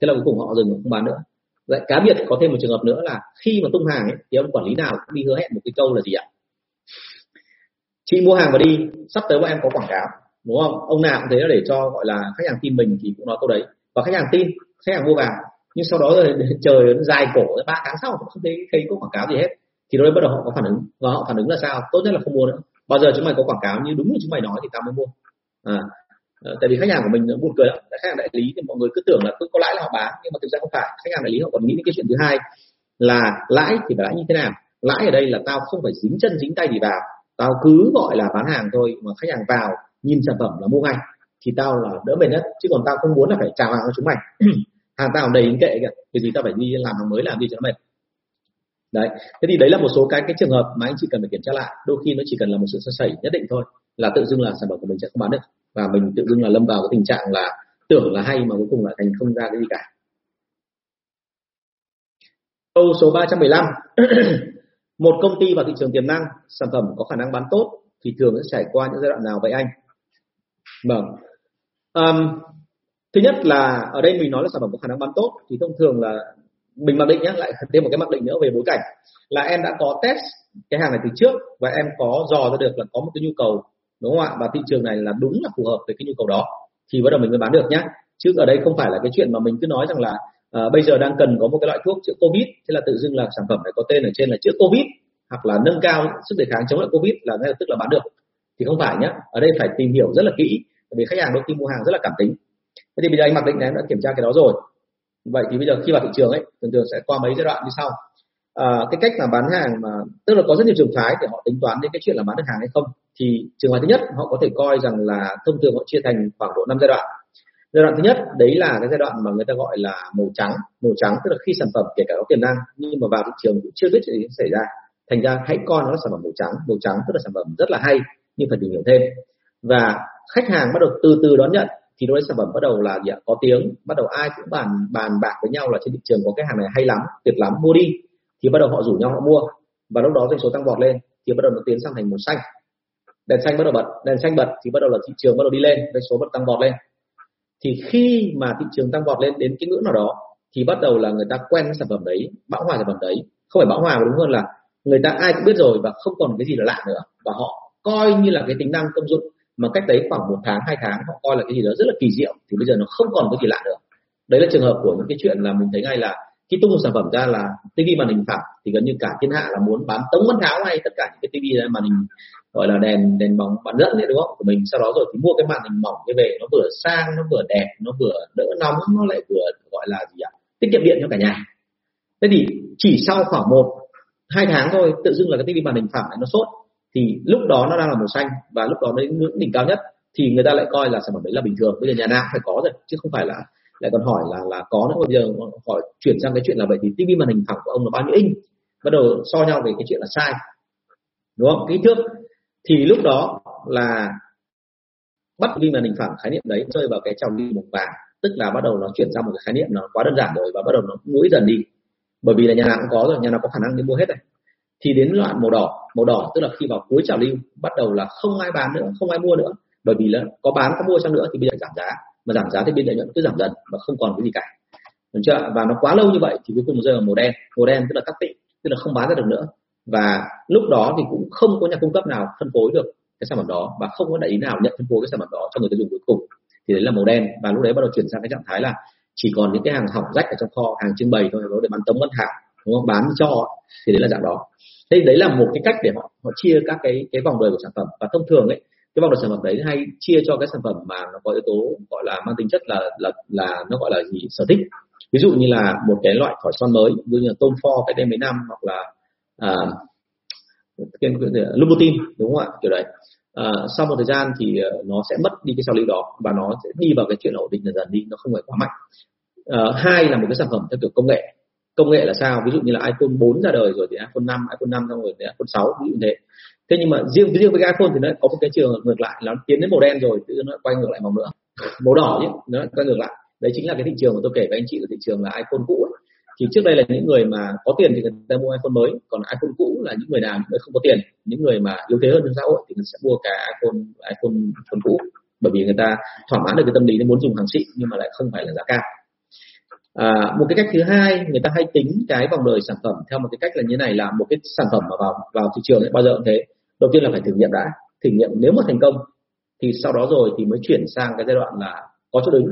A: Thế là cuối cùng họ dừng không bán nữa lại cá biệt có thêm một trường hợp nữa là khi mà tung hàng ấy, thì ông quản lý nào cũng đi hứa hẹn một cái câu là gì ạ? Chị mua hàng và đi sắp tới bọn em có quảng cáo đúng không? Ông nào cũng thế là để cho gọi là khách hàng tin mình thì cũng nói câu đấy. Và khách hàng tin khách hàng mua vào. Nhưng sau đó rồi trời dài cổ ba tháng sau cũng không thấy thấy có quảng cáo gì hết. Thì lúc bắt đầu họ có phản ứng. Và họ phản ứng là sao? Tốt nhất là không mua nữa. Bao giờ chúng mày có quảng cáo như đúng như chúng mày nói thì tao mới mua. À, Ờ, tại vì khách hàng của mình buồn cười lắm. Khách hàng đại lý thì mọi người cứ tưởng là cứ có lãi là họ bán, nhưng mà thực ra không phải. Khách hàng đại lý họ còn nghĩ đến cái chuyện thứ hai là lãi thì phải lãi như thế nào? Lãi ở đây là tao không phải dính chân dính tay gì vào. Tao cứ gọi là bán hàng thôi, mà khách hàng vào nhìn sản phẩm là mua ngay thì tao là đỡ mệt nhất. Chứ còn tao không muốn là phải chào hàng cho chúng mày. Hàng tao đầy kệ kìa thì gì tao phải đi làm hàng mới làm gì cho nó mệt. Đấy, thế thì đấy là một số cái cái trường hợp mà anh chị cần phải kiểm tra lại. Đôi khi nó chỉ cần là một sự sơ sẩy nhất định thôi là tự dưng là sản phẩm của mình sẽ không bán được và mình tự dưng là lâm vào cái tình trạng là tưởng là hay mà cuối cùng lại thành không ra cái gì cả. Câu số 315 một công ty vào thị trường tiềm năng sản phẩm có khả năng bán tốt thì thường sẽ trải qua những giai đoạn nào vậy anh? Vâng. Um, thứ nhất là ở đây mình nói là sản phẩm có khả năng bán tốt thì thông thường là mình mặc định nhé lại thêm một cái mặc định nữa về bối cảnh là em đã có test cái hàng này từ trước và em có dò ra được là có một cái nhu cầu đúng không ạ? Và thị trường này là đúng là phù hợp với cái nhu cầu đó. Thì bắt đầu mình mới bán được nhé chứ ở đây không phải là cái chuyện mà mình cứ nói rằng là à, bây giờ đang cần có một cái loại thuốc chữa covid. Thế là tự dưng là sản phẩm này có tên ở trên là chữa covid hoặc là nâng cao sức đề kháng chống lại covid là ngay lập tức là bán được. Thì không phải nhé ở đây phải tìm hiểu rất là kỹ. Bởi vì khách hàng đôi khi mua hàng rất là cảm tính. Thế thì bây giờ anh mặc định này em đã kiểm tra cái đó rồi. Vậy thì bây giờ khi vào thị trường ấy thường thường sẽ qua mấy giai đoạn như sau. À, cái cách mà bán hàng mà tức là có rất nhiều trường phái để họ tính toán đến cái chuyện là bán được hàng hay không thì trường hợp thứ nhất, họ có thể coi rằng là thông thường họ chia thành khoảng độ năm giai đoạn. Giai đoạn thứ nhất, đấy là cái giai đoạn mà người ta gọi là màu trắng. Màu trắng tức là khi sản phẩm kể cả có tiềm năng, nhưng mà vào thị trường cũng chưa biết chuyện gì xảy ra. Thành ra hãy coi nó là sản phẩm màu trắng. Màu trắng tức là sản phẩm rất là hay, nhưng phải tìm hiểu thêm. Và khách hàng bắt đầu từ từ đón nhận, thì đối với sản phẩm bắt đầu là gì ạ? có tiếng. Bắt đầu ai cũng bàn bàn bạc với nhau là trên thị trường có cái hàng này hay lắm, tuyệt lắm, mua đi. Thì bắt đầu họ rủ nhau họ mua. Và lúc đó doanh số tăng vọt lên, thì bắt đầu nó tiến sang thành màu xanh đèn xanh bắt đầu bật, đèn xanh bật thì bắt đầu là thị trường bắt đầu đi lên doanh số bắt tăng vọt lên. Thì khi mà thị trường tăng vọt lên đến cái ngưỡng nào đó, thì bắt đầu là người ta quen cái sản phẩm đấy, bão hòa sản phẩm đấy. Không phải bão hòa mà đúng hơn là người ta ai cũng biết rồi và không còn cái gì là lạ nữa. Và họ coi như là cái tính năng công dụng mà cách đấy khoảng một tháng, hai tháng, họ coi là cái gì đó rất là kỳ diệu, thì bây giờ nó không còn cái gì lạ nữa. Đấy là trường hợp của những cái chuyện là mình thấy ngay là khi tung một sản phẩm ra là tivi màn hình phẳng thì gần như cả thiên hạ là muốn bán tống bán tháo hay tất cả những cái tivi màn hình gọi là đèn đèn bóng bán dẫn đấy đúng không? Của mình. Sau đó rồi thì mua cái màn hình mỏng, cái về nó vừa sang, nó vừa đẹp, nó vừa đỡ nóng, nó lại vừa gọi là gì ạ? Tiết kiệm điện cho cả nhà. Thế thì chỉ sau khoảng một, hai tháng thôi, tự dưng là cái tivi màn hình phẳng này nó sốt, thì lúc đó nó đang là màu xanh và lúc đó đến ngưỡng đỉnh cao nhất, thì người ta lại coi là sản phẩm đấy là bình thường. Bây giờ nhà nào phải có rồi, chứ không phải là, lại còn hỏi là là có nữa. Bây giờ hỏi chuyển sang cái chuyện là vậy thì tivi màn hình phẳng của ông là bao nhiêu inch? Bắt đầu so nhau về cái chuyện là sai đúng không? Kích thước thì lúc đó là bắt vi màn hình phẳng khái niệm đấy, rơi vào cái trào lưu màu vàng, tức là bắt đầu nó chuyển sang một cái khái niệm nó quá đơn giản rồi và bắt đầu nó mũi dần đi. Bởi vì là nhà nào cũng có rồi, nhà nào có khả năng đi mua hết này. Thì đến đoạn màu đỏ màu đỏ tức là khi vào cuối trào lưu, bắt đầu là không ai bán nữa, không ai mua nữa. Bởi vì là có bán, có mua chăng nữa thì bây giờ giảm giá. Mà giảm giá thì biên lợi nhuận cứ giảm dần và không còn cái gì cả. Đúng chưa? Và nó quá lâu như vậy thì cuối cùng rơi vào màu đen. Màu đen tức là cắt tị, tức là không bán ra được nữa và lúc đó thì cũng không có nhà cung cấp nào phân phối được cái sản phẩm đó và không có đại lý nào nhận phân phối cái sản phẩm đó cho người tiêu dùng cuối cùng. Thì đấy là màu đen và lúc đấy bắt đầu chuyển sang cái trạng thái là chỉ còn những cái hàng hỏng rách ở trong kho, hàng trưng bày thôi để bán tống bán hàng, đúng không? Bán cho thì đấy là dạng đó. Thế đấy là một cái cách để họ họ chia các cái cái vòng đời của sản phẩm. Và thông thường ấy, cái vòng đời sản phẩm đấy hay chia cho cái sản phẩm mà nó có yếu tố gọi là mang tính chất là là là nó gọi là gì? Sở thích. Ví dụ như là một cái loại thỏi son mới như là tôm pho cách đây mấy năm hoặc là à, cái, đúng không ạ? Kiểu đấy. À, sau một thời gian thì ờ, nó sẽ mất đi cái sao lưu đó và nó sẽ đi vào cái chuyện ổn định dần dần đi nó không phải quá mạnh. À, hai là một cái sản phẩm theo kiểu công nghệ. Công nghệ là sao? Ví dụ như là iPhone 4 ra đời rồi thì iPhone 5 iPhone 5 xong rồi thì iPhone 6 ví dụ thế. Thế nhưng mà riêng riêng với cái iPhone thì nó có một cái trường ngược lại là nó tiến đến màu đen rồi tự nó quay ngược lại màu nữa. Màu đỏ chứ nó quay ngược lại. Đấy chính là cái thị trường mà tôi kể với anh chị là thị trường là iPhone cũ ấy thì trước đây là những người mà có tiền thì người ta mua iPhone mới còn iPhone cũ là những người nào những người không có tiền. Những người mà yếu thế hơn trong xã hội thì người sẽ mua cả iPhone iPhone iPhone cũ. Bởi vì người ta thỏa mãn được cái tâm lý muốn dùng hàng xịn nhưng mà lại không phải là giá cao. À, một cái cách thứ hai người ta hay tính cái vòng đời sản phẩm theo một cái cách là như này là một cái sản phẩm mà vào vào thị trường ấy, bao giờ cũng thế. Đầu tiên là phải thử nghiệm đã. Thử nghiệm nếu mà thành công thì sau đó rồi thì mới chuyển sang cái giai đoạn là có chỗ đứng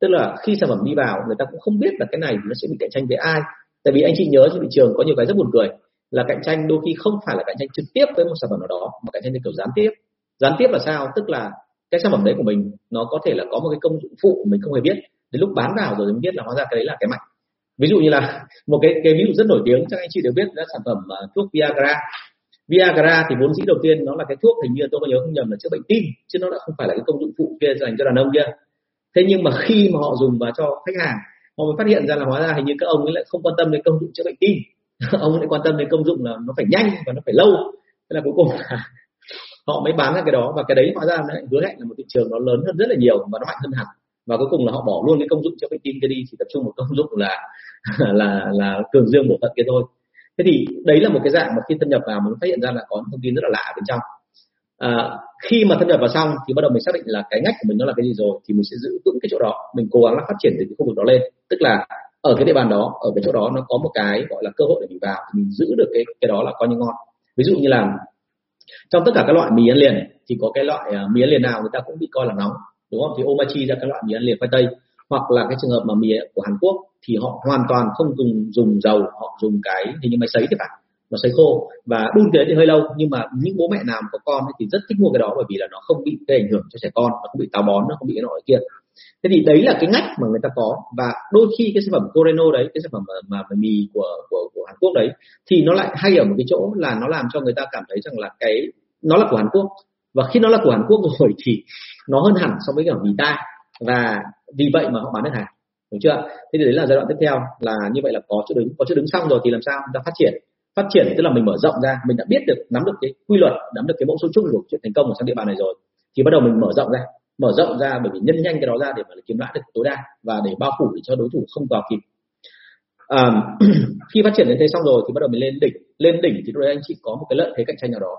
A: tức là khi sản phẩm đi vào người ta cũng không biết là cái này nó sẽ bị cạnh tranh với ai. Tại vì anh chị nhớ trên thị trường có nhiều cái rất buồn cười là cạnh tranh đôi khi không phải là cạnh tranh trực tiếp với một sản phẩm nào đó mà cạnh tranh theo kiểu gián tiếp. Gián tiếp là sao? Tức là cái sản phẩm đấy của mình nó có thể là có một cái công dụng phụ mình không hề biết. Đến lúc bán vào rồi mới biết là hóa ra cái đấy là cái mạnh. Ví dụ như là một cái cái ví dụ rất nổi tiếng chắc anh chị đều biết là sản phẩm uh, thuốc Viagra. Viagra thì vốn dĩ đầu tiên nó là cái thuốc hình như tôi có nhớ không nhầm là chữa bệnh tim chứ nó đã không phải là cái công dụng phụ kia dành cho đàn ông kia thế nhưng mà khi mà họ dùng và cho khách hàng, họ mới phát hiện ra là hóa ra hình như các ông ấy lại không quan tâm đến công dụng chữa bệnh tim. Ông lại quan tâm đến công dụng là nó phải nhanh và nó phải lâu. Thế là cuối cùng là họ mới bán ra cái đó và cái đấy hóa ra nó hứa hẹn là một thị trường nó lớn hơn rất là nhiều và nó mạnh hơn hẳn. Và cuối cùng là họ bỏ luôn cái công dụng chữa bệnh tim kia đi, chỉ tập trung một công dụng là là là cường dương bổ thận kia thôi. Thế thì đấy là một cái dạng mà khi thâm nhập vào mình phát hiện ra là có thông tin rất là lạ bên trong à, khi mà thâm nhập vào xong thì bắt đầu mình xác định là cái ngách của mình nó là cái gì rồi thì mình sẽ giữ vững cái chỗ đó. Mình cố gắng là phát triển từ cái khu vực đó lên. Tức là ở cái địa bàn đó ở cái chỗ đó nó có một cái gọi là cơ hội để mình vào thì mình giữ được cái cái đó là coi như ngon. Ví dụ như là trong tất cả các loại mì ăn liền thì có cái loại uh, mì ăn liền nào người ta cũng bị coi là nóng đúng không? Thì omachi ra các loại mì ăn liền khoai tây. Hoặc là cái trường hợp mà mì của Hàn Quốc thì họ hoàn toàn không dùng dùng dầu họ dùng cái hình như máy sấy thì phải nó sấy khô. Và đun thế thì hơi lâu nhưng mà những bố mẹ nào có con thì rất thích mua cái đó bởi vì là nó không bị gây ảnh hưởng cho trẻ con nó không bị táo bón nó không bị cái nọ kia. Thế thì đấy là cái ngách mà người ta có. Và đôi khi cái sản phẩm Coreno đấy cái sản phẩm mà, mà, mà mì của, của của Hàn Quốc đấy thì nó lại hay ở một cái chỗ là nó làm cho người ta cảm thấy rằng là cái nó là của Hàn Quốc. Và khi nó là của Hàn Quốc rồi thì nó hơn hẳn so với cả mì ta và vì vậy mà họ bán được hàng đúng chưa? Thế thì đấy là giai đoạn tiếp theo là như vậy là có chỗ đứng có chỗ đứng xong rồi thì làm sao chúng ta phát triển? Phát triển tức là mình mở rộng ra mình đã biết được nắm được cái quy luật nắm được cái mẫu số chung của chuyện thành công ở trong địa bàn này rồi thì bắt đầu mình mở rộng ra. Mở rộng ra bởi vì nhân nhanh cái đó ra để mà kiếm lãi được tối đa và để bao phủ để cho đối thủ không vào kịp. À, khi phát triển đến thế xong rồi thì bắt đầu mình lên đỉnh. Lên đỉnh thì lúc đấy anh chị có một cái lợi thế cạnh tranh nào đó.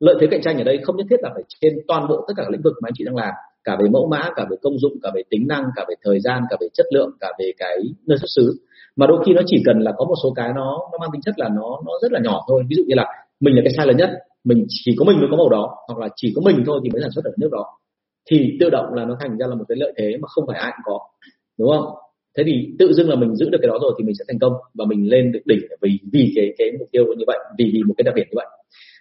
A: Lợi thế cạnh tranh ở đây không nhất thiết là phải trên toàn bộ tất cả các lĩnh vực mà anh chị đang làm cả về mẫu mã cả về công dụng cả về tính năng cả về thời gian cả về chất lượng cả về cái nơi xuất xứ mà đôi khi nó chỉ cần là có một số cái nó nó mang tính chất là nó nó rất là nhỏ thôi. Ví dụ như là mình là cái sai lớn nhất mình chỉ có mình mới có màu đó hoặc là chỉ có mình thôi thì mới sản xuất ở nước đó. Thì tự động là nó thành ra là một cái lợi thế mà không phải ai cũng có đúng không? Thế thì tự dưng là mình giữ được cái đó rồi thì mình sẽ thành công và mình lên được đỉnh vì vì cái cái mục tiêu như vậy vì vì một cái đặc điểm như vậy.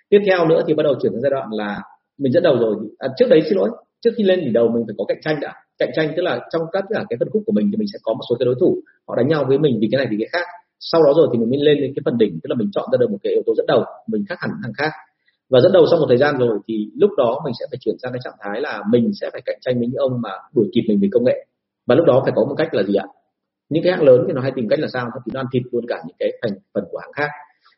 A: Tiếp theo nữa thì bắt đầu chuyển sang giai đoạn là mình dẫn đầu rồi. À, trước đấy xin lỗi trước khi lên đỉnh đầu mình phải có cạnh tranh đã cạnh tranh, tức là trong các cả cái phân khúc của mình thì mình sẽ có một số cái đối thủ, họ đánh nhau với mình vì cái này vì cái khác. Sau đó rồi thì mình mới lên đến cái phần đỉnh, tức là mình chọn ra được một cái yếu tố dẫn đầu, mình khác hẳn thằng khác. Và dẫn đầu sau một thời gian rồi thì lúc đó mình sẽ phải chuyển sang cái trạng thái là mình sẽ phải cạnh tranh với những ông mà đuổi kịp mình về công nghệ. Và lúc đó phải có một cách là gì ạ? Những cái hãng lớn thì nó hay tìm cách là sao? Thì nó ăn thịt luôn cả những cái thành phần của hãng khác.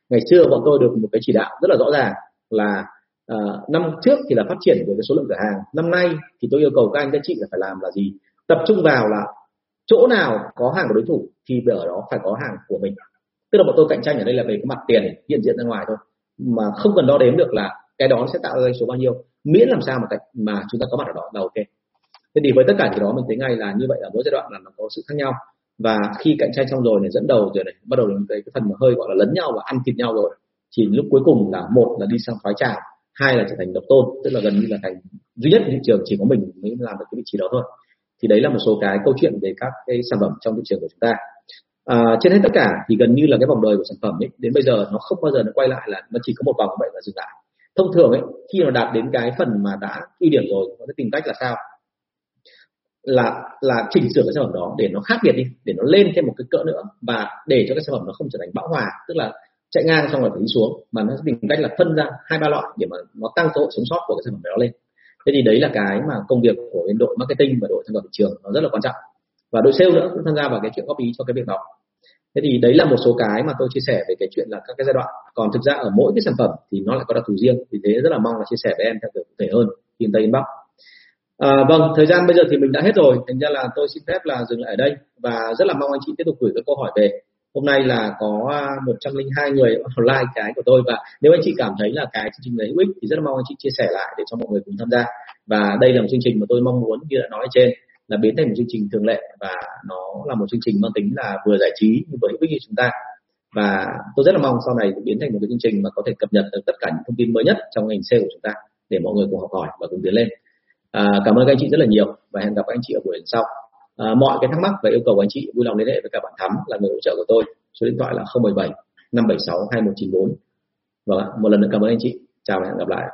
A: Ngày xưa bọn tôi được một cái chỉ đạo rất là rõ ràng là à, năm trước thì là phát triển về cái số lượng cửa hàng. Năm nay thì tôi yêu cầu các anh các chị là phải làm là gì? Tập trung vào là chỗ nào có hàng của đối thủ thì ở đó phải có hàng của mình. Tức là bọn tôi cạnh tranh ở đây là về cái mặt tiền hiện diện ra ngoài thôi. Mà không cần đo đếm được là cái đó sẽ tạo ra số bao nhiêu. Miễn làm sao mà cạnh mà chúng ta có mặt ở đó là ok. Thế thì với tất cả cái đó mình thấy ngay là như vậy ở mỗi giai đoạn là nó có sự khác nhau. Và khi cạnh tranh xong rồi này dẫn đầu rồi này bắt đầu cái, cái phần mà hơi gọi là lấn nhau và ăn thịt nhau rồi thì lúc cuối cùng là một là đi sang thoái trào hai là trở thành độc tôn tức là gần như là thành duy nhất thị trường chỉ có mình mới làm được cái vị trí đó thôi. Thì đấy là một số cái câu chuyện về các cái sản phẩm trong thị trường của chúng ta. À, trên hết tất cả thì gần như là cái vòng đời của sản phẩm ấy đến bây giờ nó không bao giờ nó quay lại là nó chỉ có một vòng vậy và dừng lại. Thông thường ấy khi nó đạt đến cái phần mà đã ưu điểm rồi nó sẽ tìm cách là sao? Là là chỉnh sửa cái sản phẩm đó để nó khác biệt đi để nó lên thêm một cái cỡ nữa và để cho cái sản phẩm nó không trở thành bão hòa tức là chạy ngang xong rồi phải đi xuống. Mà nó sẽ tìm cách là phân ra hai ba loại để mà nó tăng cơ hội sống sót của cái sản phẩm đó lên. Thế thì đấy là cái mà công việc của bên đội marketing và đội tham gia thị trường nó rất là quan trọng. Và đội sale nữa cũng tham gia vào cái chuyện góp ý cho cái việc đó. Thế thì đấy là một số cái mà tôi chia sẻ về cái chuyện là các cái giai đoạn. Còn thực ra ở mỗi cái sản phẩm thì nó lại có đặc thù riêng. Vì thế rất là mong là chia sẻ với em theo kiểu cụ thể hơn tìm tây inbox. À, vâng thời gian bây giờ thì mình đã hết rồi. Thành ra là tôi xin phép là dừng lại ở đây. Và rất là mong anh chị tiếp tục gửi các câu hỏi về hôm nay là có à, 102 người like cái của tôi và nếu anh chị cảm thấy là cái chương trình này hữu ích thì rất là mong anh chị chia sẻ lại để cho mọi người cùng tham gia. Và đây là một chương trình mà tôi mong muốn như đã nói ở trên là biến thành một chương trình thường lệ và nó là một chương trình mang tính là vừa giải trí nhưng vừa hữu ích cho chúng ta. Và tôi rất là mong sau này biến thành một cái chương trình mà có thể cập nhật được tất cả những thông tin mới nhất trong ngành sale của chúng ta để mọi người cùng học hỏi và cùng tiến lên. À, cảm ơn các anh chị rất là nhiều và hẹn gặp các anh chị ở buổi sau à, mọi cái thắc mắc và yêu cầu của anh chị vui lòng liên hệ với cả bạn thắm là người hỗ trợ của tôi. Số điện thoại là 017 576 2194 vâng một lần nữa cảm ơn anh chị. Chào và hẹn gặp lại.